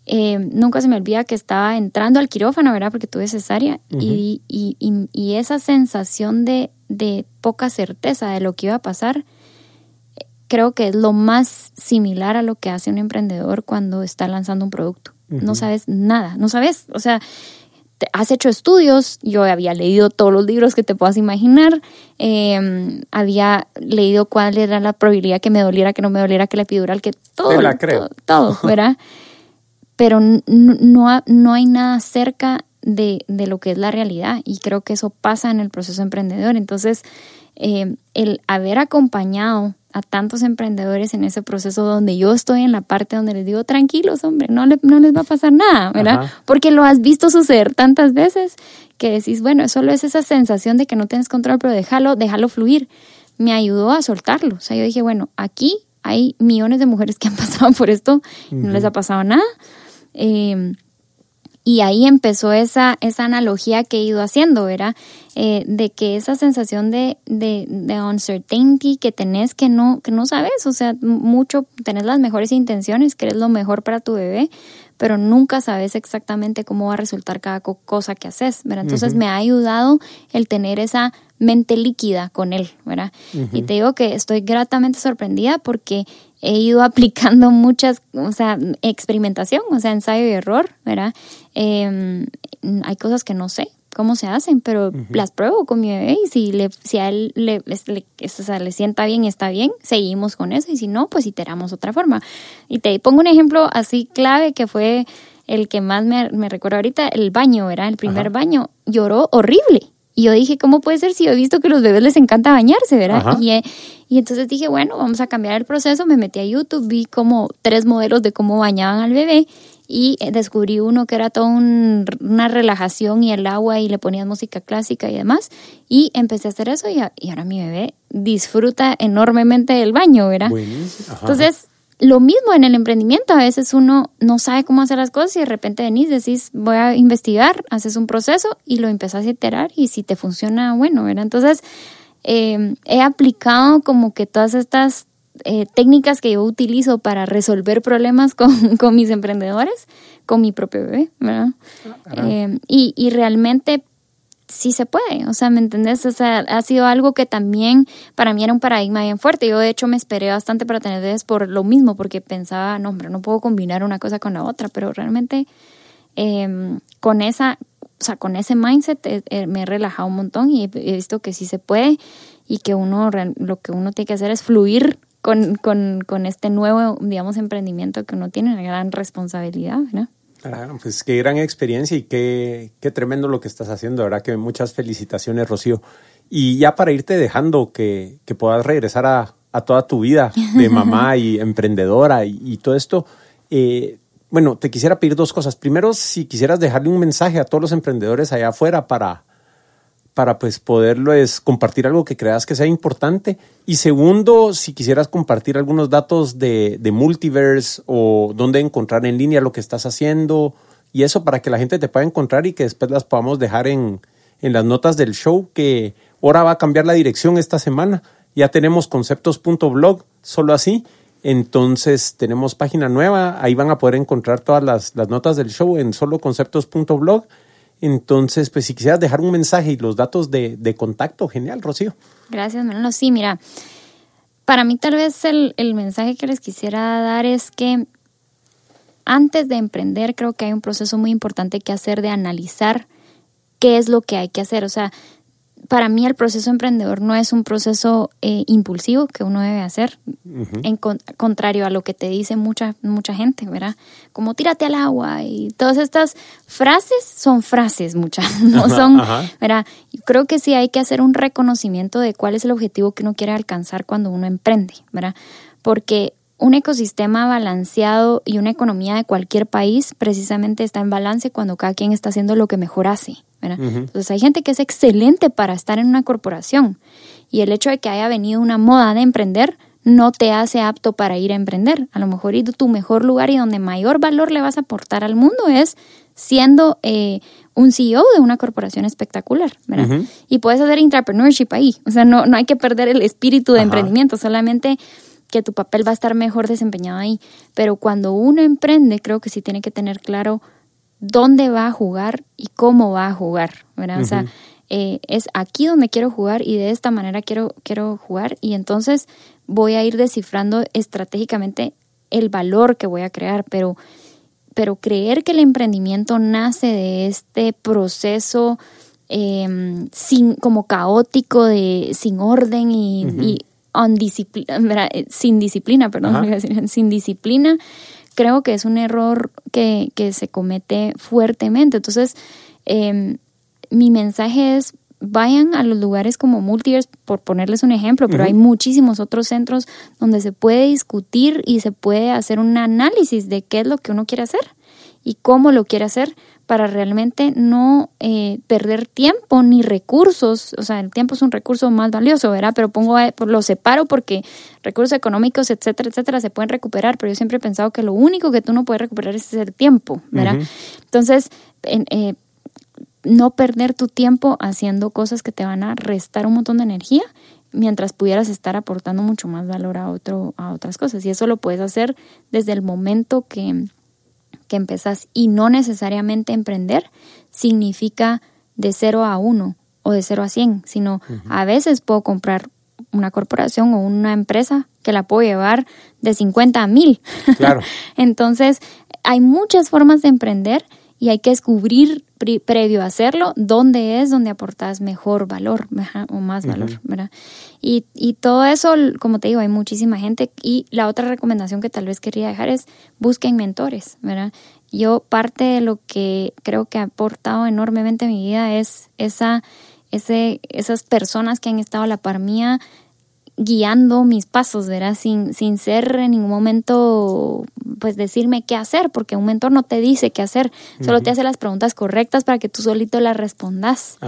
eh, nunca se me olvida que estaba entrando al quirófano, ¿verdad? Porque tuve cesárea y, y, y, y esa sensación de, de poca certeza de lo que iba a pasar, creo que es lo más similar a lo que hace un emprendedor cuando está lanzando un producto. No sabes nada, no sabes, o sea, te- has hecho estudios, yo había leído todos los libros que te puedas imaginar, eh, había leído cuál era la probabilidad que me doliera, que no me doliera, que la epidural, que todo, Te la creo. todo, todo, ¿verdad? Pero no, no hay nada cerca de, de lo que es la realidad y creo que eso pasa en el proceso emprendedor. Entonces, eh, el haber acompañado a tantos emprendedores en ese proceso donde yo estoy en la parte donde les digo, tranquilos, hombre, no, le- no les va a pasar nada, ¿verdad? Ajá. Porque lo has visto suceder tantas veces que decís, bueno, solo es esa sensación de que no tienes control, pero déjalo, déjalo fluir. Me ayudó a soltarlo. O sea, yo dije, bueno, aquí hay millones de mujeres que han pasado por esto, y no les ha pasado nada. Eh, y ahí empezó esa, esa analogía que he ido haciendo, ¿verdad? Eh, de que esa sensación de, de, de uncertainty que tenés que no, que no sabes, o sea, mucho, tenés las mejores intenciones, querés lo mejor para tu bebé, pero nunca sabes exactamente cómo va a resultar cada co- cosa que haces, ¿verdad? Entonces me ha ayudado el tener esa mente líquida con él, ¿verdad? Y te digo que estoy gratamente sorprendida porque he ido aplicando muchas, o sea, experimentación, o sea, ensayo y error, ¿verdad? Eh, hay cosas que no sé cómo se hacen, pero las pruebo con mi bebé y si, le, si a él le, le, o sea, le sienta bien y está bien, seguimos con eso y si no, pues iteramos otra forma. Y te pongo un ejemplo así clave que fue el que más me, me recuerdo ahorita, el baño, ¿verdad? El primer baño, lloró horrible. Y yo dije, ¿cómo puede ser si yo he visto que a los bebés les encanta bañarse, ¿verdad? Y, eh, y, entonces dije, bueno, vamos a cambiar el proceso. Me metí a YouTube, vi como tres modelos de cómo bañaban al bebé y eh, descubrí uno que era toda una relajación y el agua y le ponías música clásica y demás. Y empecé a hacer eso y, y ahora mi bebé disfruta enormemente del baño, ¿verdad? Entonces, lo mismo en el emprendimiento, a veces uno no sabe cómo hacer las cosas y de repente venís, decís, voy a investigar, haces un proceso y lo empezás a iterar y si te funciona, bueno, ¿verdad? Entonces, em, he aplicado como que todas estas eh, técnicas que yo utilizo para resolver problemas con, con, mis emprendedores, con mi propio bebé, ¿verdad? Ah, em, y, y realmente sí se puede, o sea, ¿me entendés? O sea, ha sido algo que también para mí era un paradigma bien fuerte. Yo de hecho me esperé bastante para tener bebés por lo mismo, porque pensaba, no, hombre, no puedo combinar una cosa con la otra, pero realmente em, con esa, o sea, con ese mindset eh, eh, me he relajado un montón y he, visto que sí se puede y que uno, lo que uno tiene que hacer es fluir con, con, con este nuevo, digamos, emprendimiento que uno tiene, una gran responsabilidad, ¿no? Claro, pues qué gran experiencia y qué, qué tremendo lo que estás haciendo, ¿verdad? Que muchas felicitaciones, Rocío. Y ya para irte dejando, que, que puedas regresar a, a, toda tu vida de mamá y emprendedora y, todo esto, eh, bueno, te quisiera pedir dos cosas. Primero, si quisieras dejarle un mensaje a todos los emprendedores allá afuera para, para pues poderlo es compartir algo que creas que sea importante. Y segundo, si quisieras compartir algunos datos de, Multiverse o dónde encontrar en línea lo que estás haciendo y eso para que la gente te pueda encontrar y que después las podamos dejar en, en las notas del show que ahora va a cambiar la dirección esta semana. Ya tenemos conceptos.blog, solo así. Entonces tenemos página nueva, ahí van a poder encontrar todas las, las notas del show en solo conceptos.blog entonces, pues si quisieras dejar un mensaje y los datos de, contacto, genial, Rocío. Gracias, Manolo. Sí, mira, para mí tal vez el, el mensaje que les quisiera dar es que antes de emprender creo que hay un proceso muy importante que hacer de analizar qué es lo que hay que hacer. O sea, para mí el proceso emprendedor no es un proceso eh, impulsivo que uno debe hacer, en contrario a lo que te dice mucha, mucha gente, ¿verdad? Como tírate al agua y todas estas frases son frases muchas, no son, ¿verdad? Creo que sí hay que hacer un reconocimiento de cuál es el objetivo que uno quiere alcanzar cuando uno emprende, ¿verdad? Porque un ecosistema balanceado y una economía de cualquier país precisamente está en balance cuando cada quien está haciendo lo que mejor hace. Entonces hay gente que es excelente para estar en una corporación y el hecho de que haya venido una moda de emprender no te hace apto para ir a emprender. A lo mejor tu mejor lugar y donde mayor valor le vas a aportar al mundo es siendo eh, un CEO de una corporación espectacular, ¿verdad? Y puedes hacer entrepreneurship ahí. O sea, no, no hay que perder el espíritu de emprendimiento, solamente que tu papel va a estar mejor desempeñado ahí. Pero cuando uno emprende, creo que sí tiene que tener claro dónde va a jugar y cómo va a jugar, ¿verdad? O sea, eh, es aquí donde quiero jugar y de esta manera quiero, quiero jugar y entonces voy a ir descifrando estratégicamente el valor que voy a crear, pero, pero creer que el emprendimiento nace de este proceso em, sin, como caótico, de, sin orden y, eh, sin disciplina, perdón, sin disciplina, creo que es un error que, se comete fuertemente. Entonces, em, mi mensaje es, vayan a los lugares como Multiverse, por ponerles un ejemplo, pero hay muchísimos otros centros donde se puede discutir y se puede hacer un análisis de qué es lo que uno quiere hacer y cómo lo quiere hacer para realmente no eh, perder tiempo ni recursos. O sea, el tiempo es un recurso más valioso, ¿verdad? Pero pongo, lo separo porque recursos económicos, etcétera, etcétera, se pueden recuperar, pero yo siempre he pensado que lo único que tú no puedes recuperar es el tiempo, ¿verdad? Entonces, eh, no perder tu tiempo haciendo cosas que te van a restar un montón de energía mientras pudieras estar aportando mucho más valor a otro a otras cosas y eso lo puedes hacer desde el momento que que empezás y no necesariamente emprender significa de 0 a 1 o de 0 a 100, sino a veces puedo comprar una corporación o una empresa que la puedo llevar de 50 a 1000. Claro. Entonces, hay muchas formas de emprender y hay que descubrir previo a hacerlo dónde es donde aportas mejor valor o más valor, ¿verdad? Y, y todo eso, como te digo, hay muchísima gente y la otra recomendación que tal vez quería dejar es busquen mentores, ¿verdad? yo parte de lo que creo que ha aportado enormemente a mi vida es esa, ese, esas personas que han estado a la par mía guiando mis pasos, ¿verdad? Sin, sin ser en ningún momento, pues decirme qué hacer, porque un mentor no te dice qué hacer, solo te hace las preguntas correctas para que tú solito las respondas.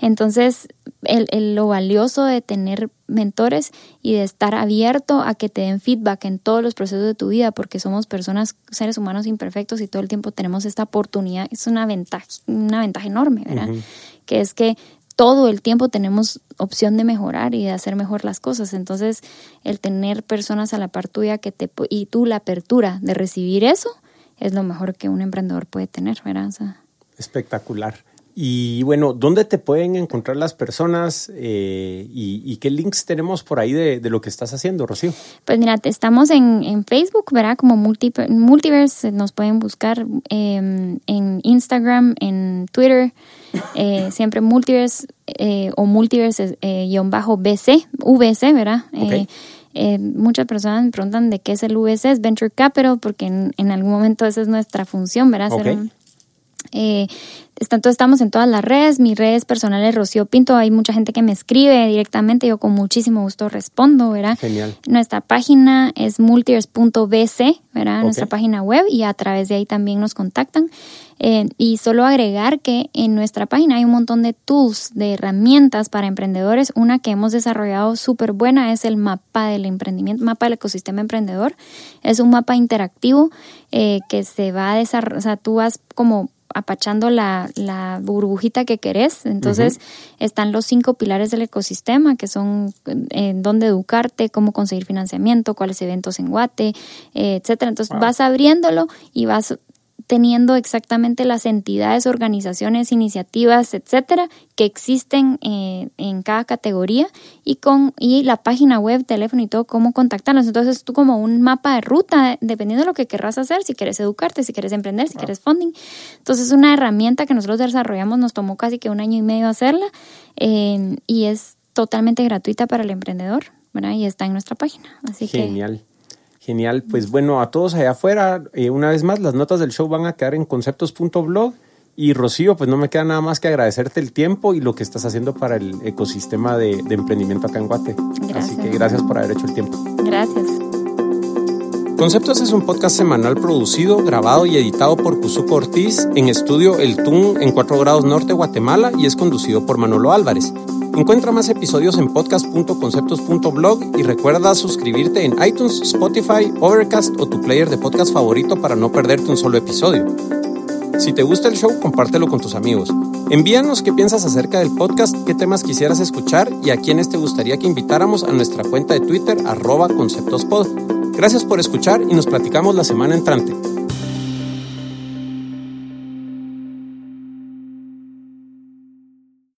Entonces, el, lo valioso de tener mentores y de estar abierto a que te den feedback en todos los procesos de tu vida, porque somos personas, seres humanos imperfectos y todo el tiempo tenemos esta oportunidad, es una ventaja, una ventaja enorme, ¿verdad? Que es que todo el tiempo tenemos opción de mejorar y de hacer mejor las cosas. Entonces, el tener personas a la par tuya que te y tú la apertura de recibir eso es lo mejor que un emprendedor puede tener, ¿verdad? Espectacular. Y bueno, ¿dónde te pueden encontrar las personas eh, y, qué links tenemos por ahí de, lo que estás haciendo, Rocío? Pues mira, estamos en, Facebook, ¿verdad? Como Multiverse, nos pueden buscar em, en Instagram, en Twitter, eh, siempre Multiverse eh, o Multiverse-BC, VC, ¿verdad? muchas personas me preguntan de qué es el VC, es Venture Capital, porque en, algún momento esa es nuestra función, ¿verdad? Eh, estamos en todas las redes, mis redes personales Rocío Pinto, hay mucha gente que me escribe directamente, yo con muchísimo gusto respondo, ¿verdad? Genial. Nuestra página es multiverse.bc, ¿verdad? Nuestra página web y a través de ahí también nos contactan. Eh, y solo agregar que en nuestra página hay un montón de tools, de herramientas para emprendedores. Una que hemos desarrollado súper buena es el mapa del emprendimiento, mapa del ecosistema emprendedor. Es un mapa interactivo eh, que se va a desarrollar, o sea, tú vas como apachando la, la burbujita que querés. Entonces están los cinco pilares del ecosistema, que son en eh, dónde educarte, cómo conseguir financiamiento, cuáles eventos en Guate, eh, etcétera. Entonces vas abriéndolo y vas teniendo exactamente las entidades, organizaciones, iniciativas, etcétera, que existen eh, en cada categoría y con y la página web, teléfono y todo, cómo contactarlos. Entonces, tú como un mapa de ruta, dependiendo de lo que querrás hacer, si quieres educarte, si quieres emprender, si quieres funding. Entonces, es una herramienta que nosotros desarrollamos, nos tomó casi que un año y medio hacerla eh, y es totalmente gratuita para el emprendedor, ¿verdad? Y está en nuestra página. Así Genial. Genial, pues bueno, a todos allá afuera, eh, una vez más, las notas del show van a quedar en conceptos.blog. Y Rocío, pues no me queda nada más que agradecerte el tiempo y lo que estás haciendo para el ecosistema de, emprendimiento acá en Guate. Así que gracias por haber hecho el tiempo. Gracias. Conceptos es un podcast semanal producido, grabado y editado por Cuzuco Ortiz en estudio El Tun en 4 grados norte, Guatemala y es conducido por Manolo Álvarez. Encuentra más episodios en podcast.conceptos.blog y recuerda suscribirte en iTunes, Spotify, Overcast o tu player de podcast favorito para no perderte un solo episodio. Si te gusta el show, compártelo con tus amigos. Envíanos qué piensas acerca del podcast, qué temas quisieras escuchar y a quiénes te gustaría que invitáramos a nuestra cuenta de Twitter arroba conceptospod. Gracias por escuchar y nos platicamos la semana entrante.